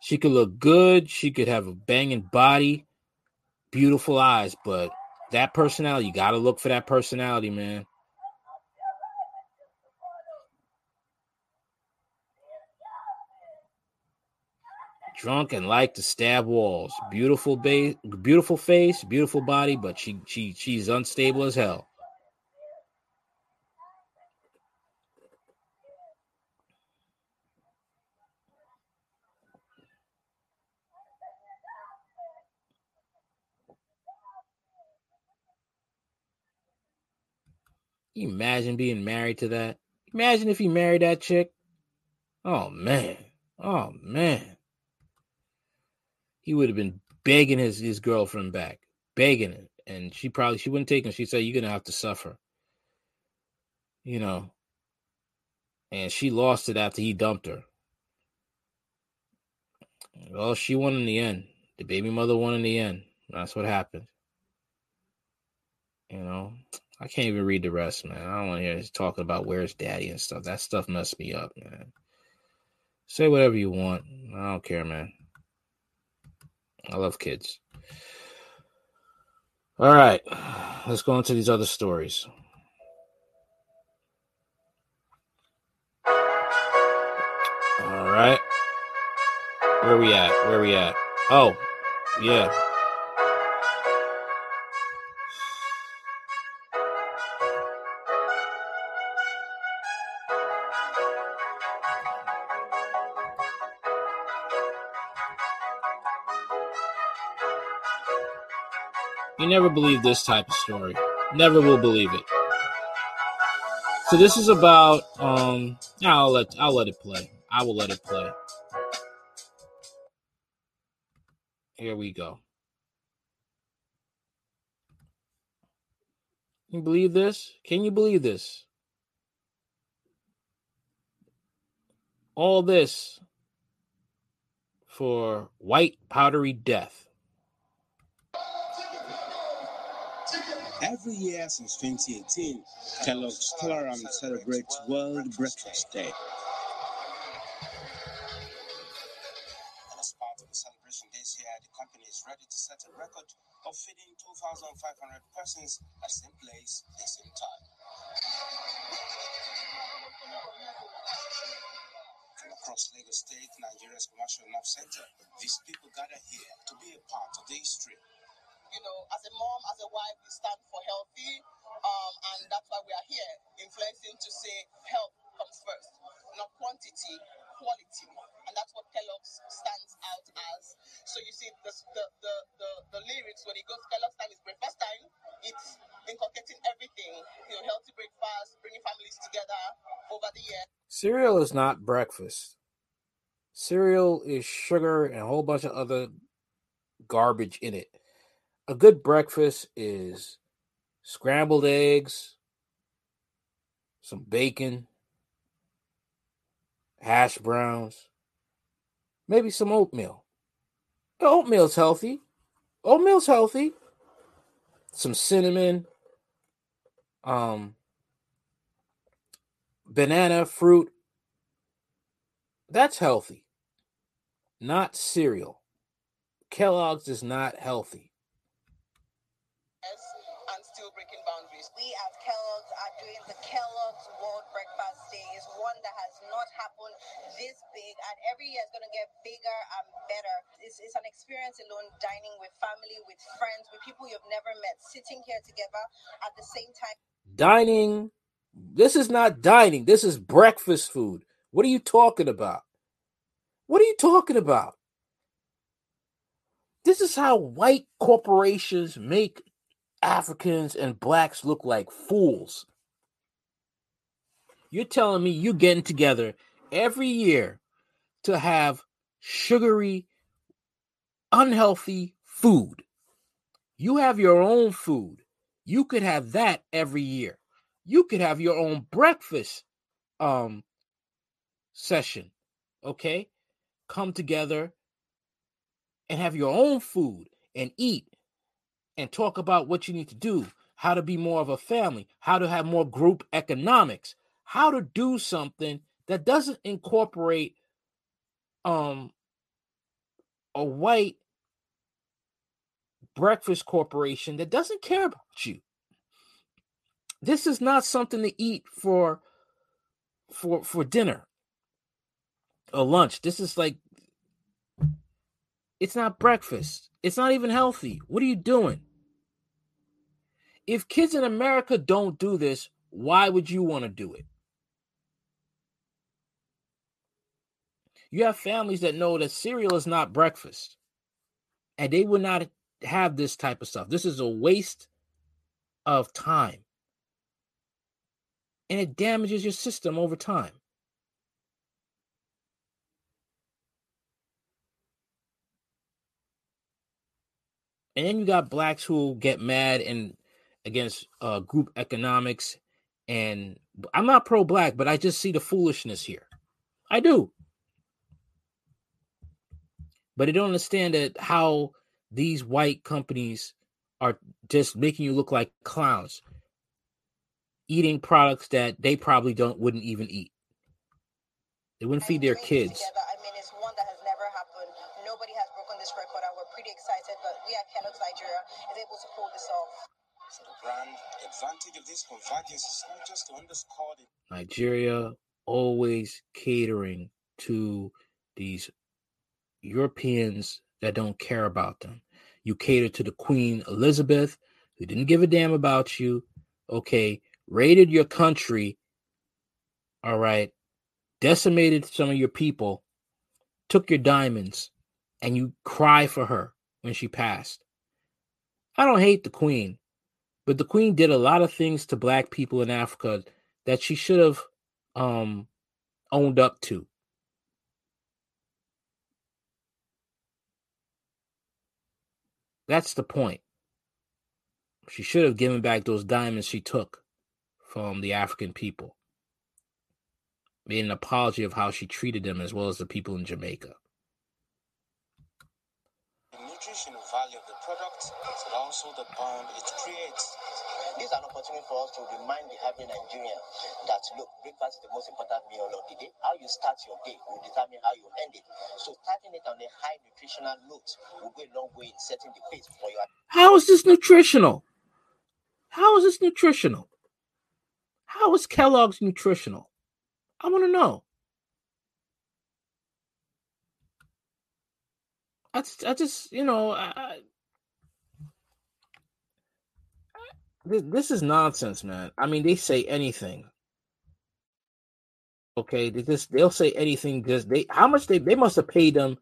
She could look good. She could have a banging body, beautiful eyes, but that personality, you gotta look for that personality, man. Drunk and like to stab walls. Beautiful ba- beautiful face, beautiful body, but she she she's unstable as hell. You imagine being married to that? Imagine if he married that chick. Oh man. Oh man. He would have been begging his, his girlfriend back, begging it. And she probably she wouldn't take him. She said, You're gonna have to suffer. You know. And she lost it after he dumped her. Well, she won in the end. The baby mother won in the end. That's what happened. You know, I can't even read the rest, man. I don't want to hear talking about where's daddy and stuff. That stuff messed me up, man. Say whatever you want. I don't care, man. I love kids. All right, let's go into these other stories. All right. Where we at? Where we at? Oh, yeah. You never believe this type of story. Never will believe it. So this is about um I'll let I'll let it play. I will let it play. Here we go. Can you believe this? Can you believe this? All this for white powdery death. Every year since 2018, Kellogg's Tolaram celebrates World Breakfast Day. And as part of the celebration this year, the company is ready to set a record of feeding 2,500 persons at the same place, at the same time. Across Lagos State, Nigeria's commercial enough center, these people gather here to be a part of the history. You know, as a mom, as a wife, we stand for healthy, um, and that's why we are here, influencing to say health comes first, not quantity, quality, and that's what Kellogg's stands out as. So you see, the the the, the, the lyrics when it goes Kellogg's time is breakfast time. It's inculcating everything, you know, healthy breakfast, bringing families together over the year. Cereal is not breakfast. Cereal is sugar and a whole bunch of other garbage in it. A good breakfast is scrambled eggs, some bacon, hash browns, maybe some oatmeal. Oatmeal's healthy. Oatmeal's healthy. Some cinnamon, um, banana, fruit. That's healthy. Not cereal. Kellogg's is not healthy. The Kellogg's World Breakfast Day. is one that has not happened this big, and every year is going to get bigger and better. It's, it's an experience alone, dining with family, with friends, with people you've never met, sitting here together at the same time. Dining. This is not dining. This is breakfast food. What are you talking about? What are you talking about? This is how white corporations make Africans and blacks look like fools. You're telling me you getting together every year to have sugary, unhealthy food. You have your own food. You could have that every year. You could have your own breakfast um session. Okay? Come together and have your own food and eat and talk about what you need to do, how to be more of a family, how to have more group economics, how to do something that doesn't incorporate um a white breakfast corporation that doesn't care about you. This is not something to eat for for for dinner or lunch. This is like it's not breakfast. It's not even healthy. What are you doing? If kids in America don't do this, why would you want to do it? You have families that know that cereal is not breakfast, and they would not have this type of stuff. This is a waste of time. and it damages your system over time. And then you got blacks who get mad and against uh, group economics. And I'm not pro black, but I just see the foolishness here. I do. But they don't understand that how these white companies are just making you look like clowns, eating products that they probably don't wouldn't even eat. They wouldn't feed their kids. I mean, it's one that has never happened. Nobody has broken this record, and we're pretty excited. But we at Kellogg's Nigeria is able to pull this off. So the brand advantage of this convergence is not just to underscore the Nigeria always catering to these Europeans that don't care about them. You cater to the Queen Elizabeth, who didn't give a damn about you. Okay, raided your country. All right, decimated some of your people, took your diamonds, and you cry for her when she passed. I don't hate the Queen, but the Queen did a lot of things to black people in Africa that she should have um owned up to. That's the point. She should have given back those diamonds she took from the African people. Made an apology of how she treated them as well as the people in Jamaica. nutritional value of the product, but also the bond it creates. This is an opportunity for us to remind the average Nigerian that look, breakfast is the most important meal of the day. How you start your day will determine how you end it. So starting it on a high nutritional note will go a long way in setting the pace for your How is this nutritional? How is this nutritional? How is Kellogg's nutritional? I want to know. I just, I just, you know, I, I, this, this is nonsense, man. I mean, they say anything. Okay, they just they'll say anything. Just they, how much they they must have paid them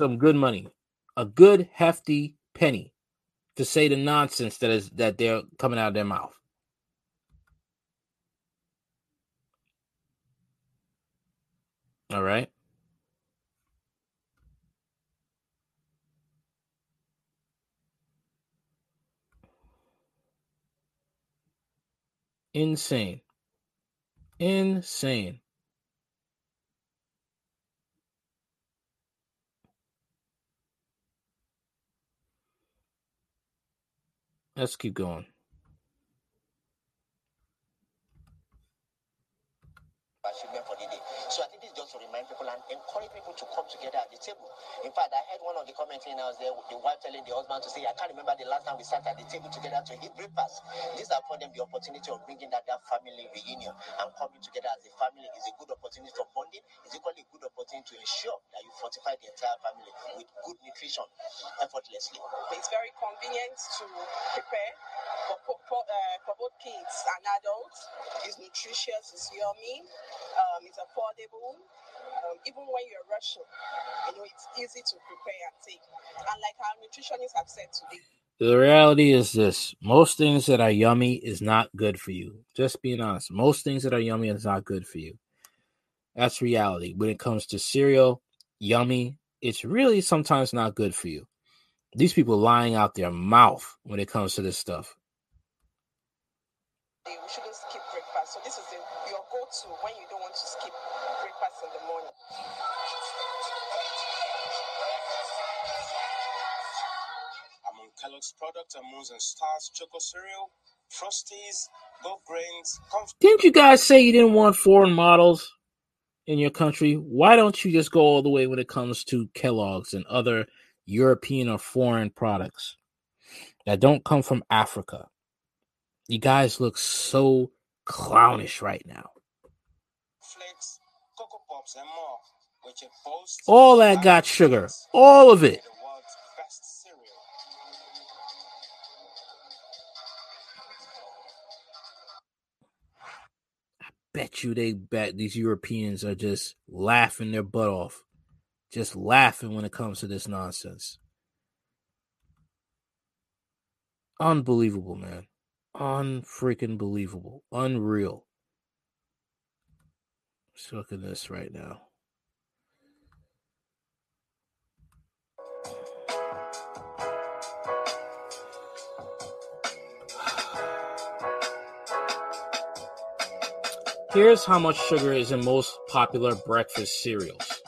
some good money, a good hefty penny, to say the nonsense that is that they're coming out of their mouth. All right. Insane. Insane. Let's keep going. achievement for the day. So I think this is just to people and encourage people to come together at the table. In fact, I heard one of the comments in there, the wife telling the husband to say, I can't remember the last time we sat at the table together to eat breakfast. Are for them the opportunity of bringing that, that family reunion and coming together as a family is a good opportunity for bonding. It's equally good opportunity to ensure that you fortify the entire family with good nutrition effortlessly. It's very convenient to prepare for, for, for, uh, for both kids and adults. It's nutritious, it's yummy, um, it's affordable. Um, even when you're rushing, you know, it's easy to prepare and take. And like our nutritionists have said today, The reality is this most things that are yummy is not good for you. Just being honest. Most things that are yummy is not good for you. That's reality. When it comes to cereal, yummy, it's really sometimes not good for you. These people lying out their mouth when it comes to this stuff. we shouldn't skip breakfast. So this is the, your go-to when you don't want to skip breakfast in the morning. Among Kellogg's products are Moons and Stars Choco Cereal, Frosties, Both Grains, Comfort. Didn't you guys say you didn't want foreign models in your country? Why don't you just go all the way when it comes to Kellogg's and other European or foreign products that don't come from Africa? You guys look so clownish right now. Flakes, Pops, and more, which it boasts All that got sugar. All of it. Bet you they bet these Europeans are just laughing their butt off. Just laughing when it comes to this nonsense. Unbelievable, man. Unfreaking believable. Unreal. Let's look at this right now. Here's how much sugar is in most popular breakfast cereals.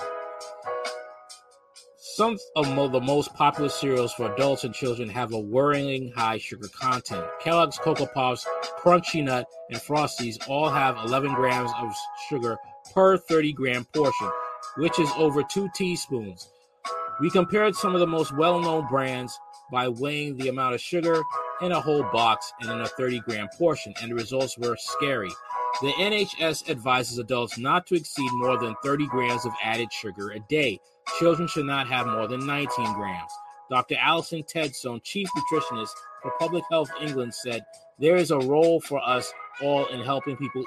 Some of the most popular cereals for adults and children have a worrying high sugar content. Kellogg's Cocoa Puffs, Crunchy Nut, and Frosties all have 11 grams of sugar per 30 gram portion, which is over two teaspoons. We compared some of the most well known brands by weighing the amount of sugar in a whole box and in a 30 gram portion, and the results were scary. The NHS advises adults not to exceed more than 30 grams of added sugar a day. Children should not have more than 19 grams. Dr. Alison Tedstone, chief nutritionist for Public Health England, said there is a role for us all in helping people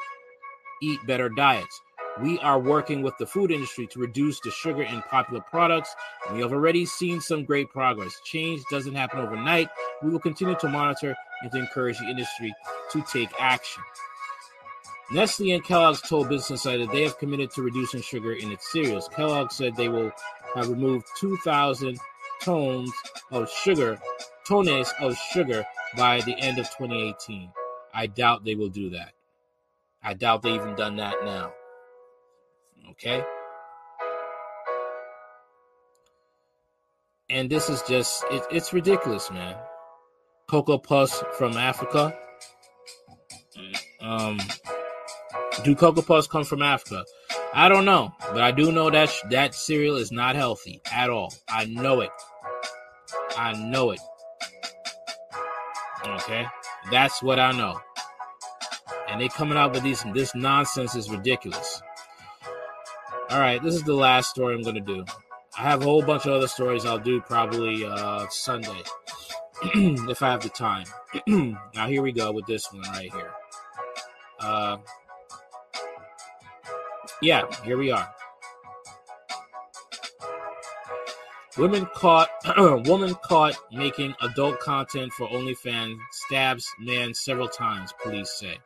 eat better diets. We are working with the food industry to reduce the sugar in popular products. And we have already seen some great progress. Change doesn't happen overnight. We will continue to monitor and to encourage the industry to take action. Nestle and Kellogg's told Business Insider they have committed to reducing sugar in its cereals. Kellogg said they will have removed 2,000 tons of sugar, tonnes of sugar by the end of 2018. I doubt they will do that. I doubt they even done that now. Okay? And this is just, it, it's ridiculous, man. Cocoa Puffs from Africa. Um, do Cocoa Puffs come from Africa? I don't know, but I do know that sh- that cereal is not healthy at all. I know it. I know it. Okay, that's what I know. And they coming out with these this nonsense is ridiculous. All right, this is the last story I'm gonna do. I have a whole bunch of other stories I'll do probably uh, Sunday if I have the time. now here we go with this one right here. Uh, yeah, here we are. Women caught woman caught making adult content for OnlyFans stabs man several times, police say.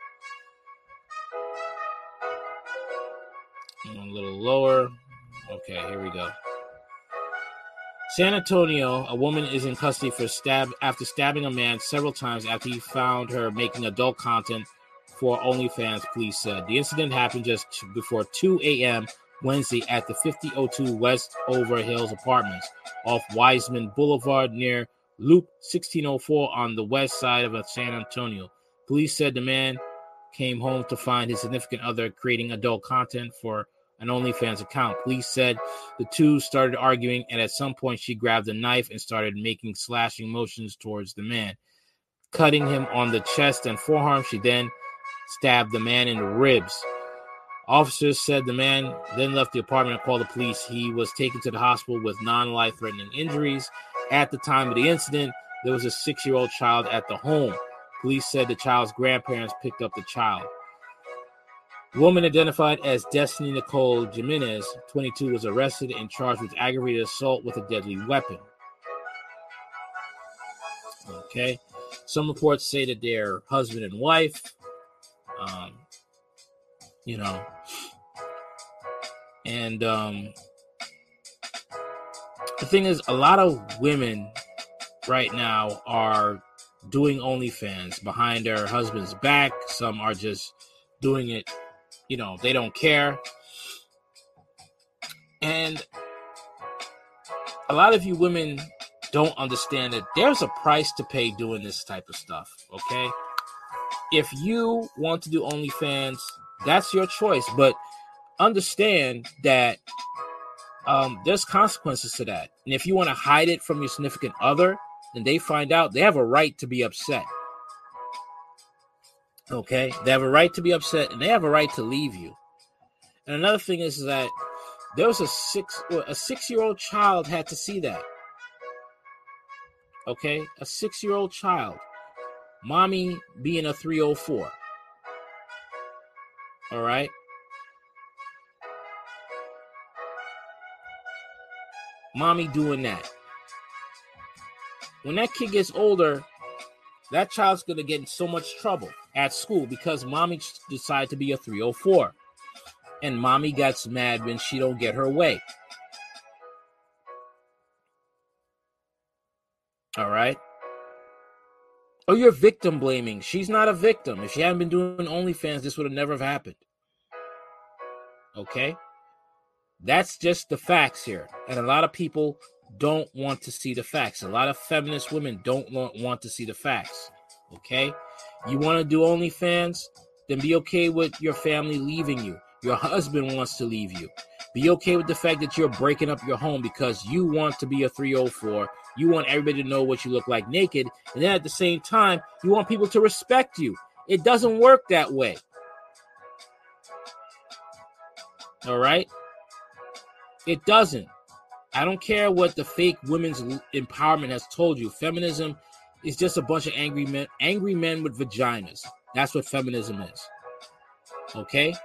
A little lower. Okay, here we go. San Antonio, a woman is in custody for stab after stabbing a man several times after he found her making adult content for OnlyFans, police said. The incident happened just before 2 a.m. Wednesday at the 5002 West Over Hills Apartments off Wiseman Boulevard near Loop 1604 on the west side of San Antonio. Police said the man came home to find his significant other creating adult content for an OnlyFans account. Police said the two started arguing, and at some point, she grabbed a knife and started making slashing motions towards the man, cutting him on the chest and forearm. She then stabbed the man in the ribs. Officers said the man then left the apartment and called the police. He was taken to the hospital with non life threatening injuries. At the time of the incident, there was a six year old child at the home. Police said the child's grandparents picked up the child. Woman identified as Destiny Nicole Jimenez, 22, was arrested and charged with aggravated assault with a deadly weapon. Okay. Some reports say that they're husband and wife. Um, you know, and um, the thing is, a lot of women right now are doing OnlyFans behind their husband's back. Some are just doing it, you know, they don't care. And a lot of you women don't understand that there's a price to pay doing this type of stuff, okay? If you want to do OnlyFans, that's your choice, but understand that um, there's consequences to that. And if you want to hide it from your significant other, and they find out, they have a right to be upset. Okay, they have a right to be upset, and they have a right to leave you. And another thing is that there was a six a six year old child had to see that. Okay, a six year old child, mommy being a 304. All right. Mommy doing that. When that kid gets older, that child's going to get in so much trouble at school because mommy decided to be a 304 and mommy gets mad when she don't get her way all right or you're victim blaming she's not a victim if she hadn't been doing onlyfans this would have never have happened okay that's just the facts here and a lot of people don't want to see the facts. A lot of feminist women don't want to see the facts. Okay? You want to do OnlyFans? Then be okay with your family leaving you. Your husband wants to leave you. Be okay with the fact that you're breaking up your home because you want to be a 304. You want everybody to know what you look like naked. And then at the same time, you want people to respect you. It doesn't work that way. All right? It doesn't. I don't care what the fake women's empowerment has told you. Feminism is just a bunch of angry men, angry men with vaginas. That's what feminism is. Okay?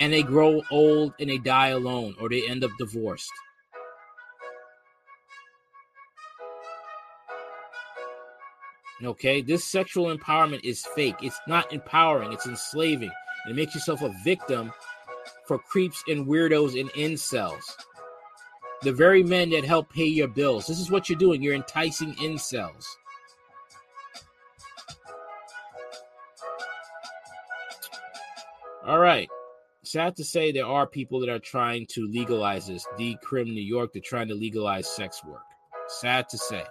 And they grow old and they die alone or they end up divorced. Okay, this sexual empowerment is fake. It's not empowering, it's enslaving. It makes yourself a victim for creeps and weirdos and incels the very men that help pay your bills. This is what you're doing. You're enticing incels. All right. Sad to say, there are people that are trying to legalize this. Decrim New York, they're trying to legalize sex work. Sad to say.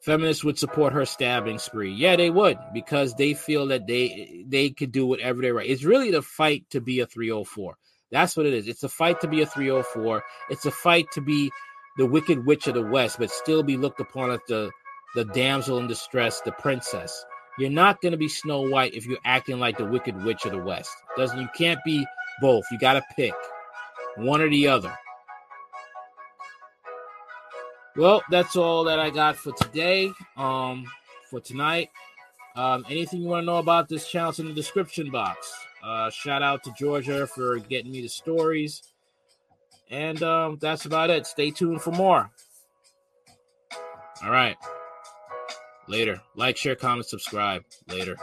Feminists would support her stabbing spree. Yeah, they would because they feel that they they could do whatever they right. It's really the fight to be a 304. That's what it is. It's a fight to be a 304. It's a fight to be the wicked witch of the west, but still be looked upon as the the damsel in distress, the princess. You're not going to be Snow White if you're acting like the wicked witch of the west. Doesn't you can't be both. You got to pick one or the other. Well, that's all that I got for today. Um, for tonight. Um, anything you want to know about this channel in the description box. Uh, shout out to Georgia for getting me the stories. And um, that's about it. Stay tuned for more. All right. Later. Like, share, comment, subscribe. Later.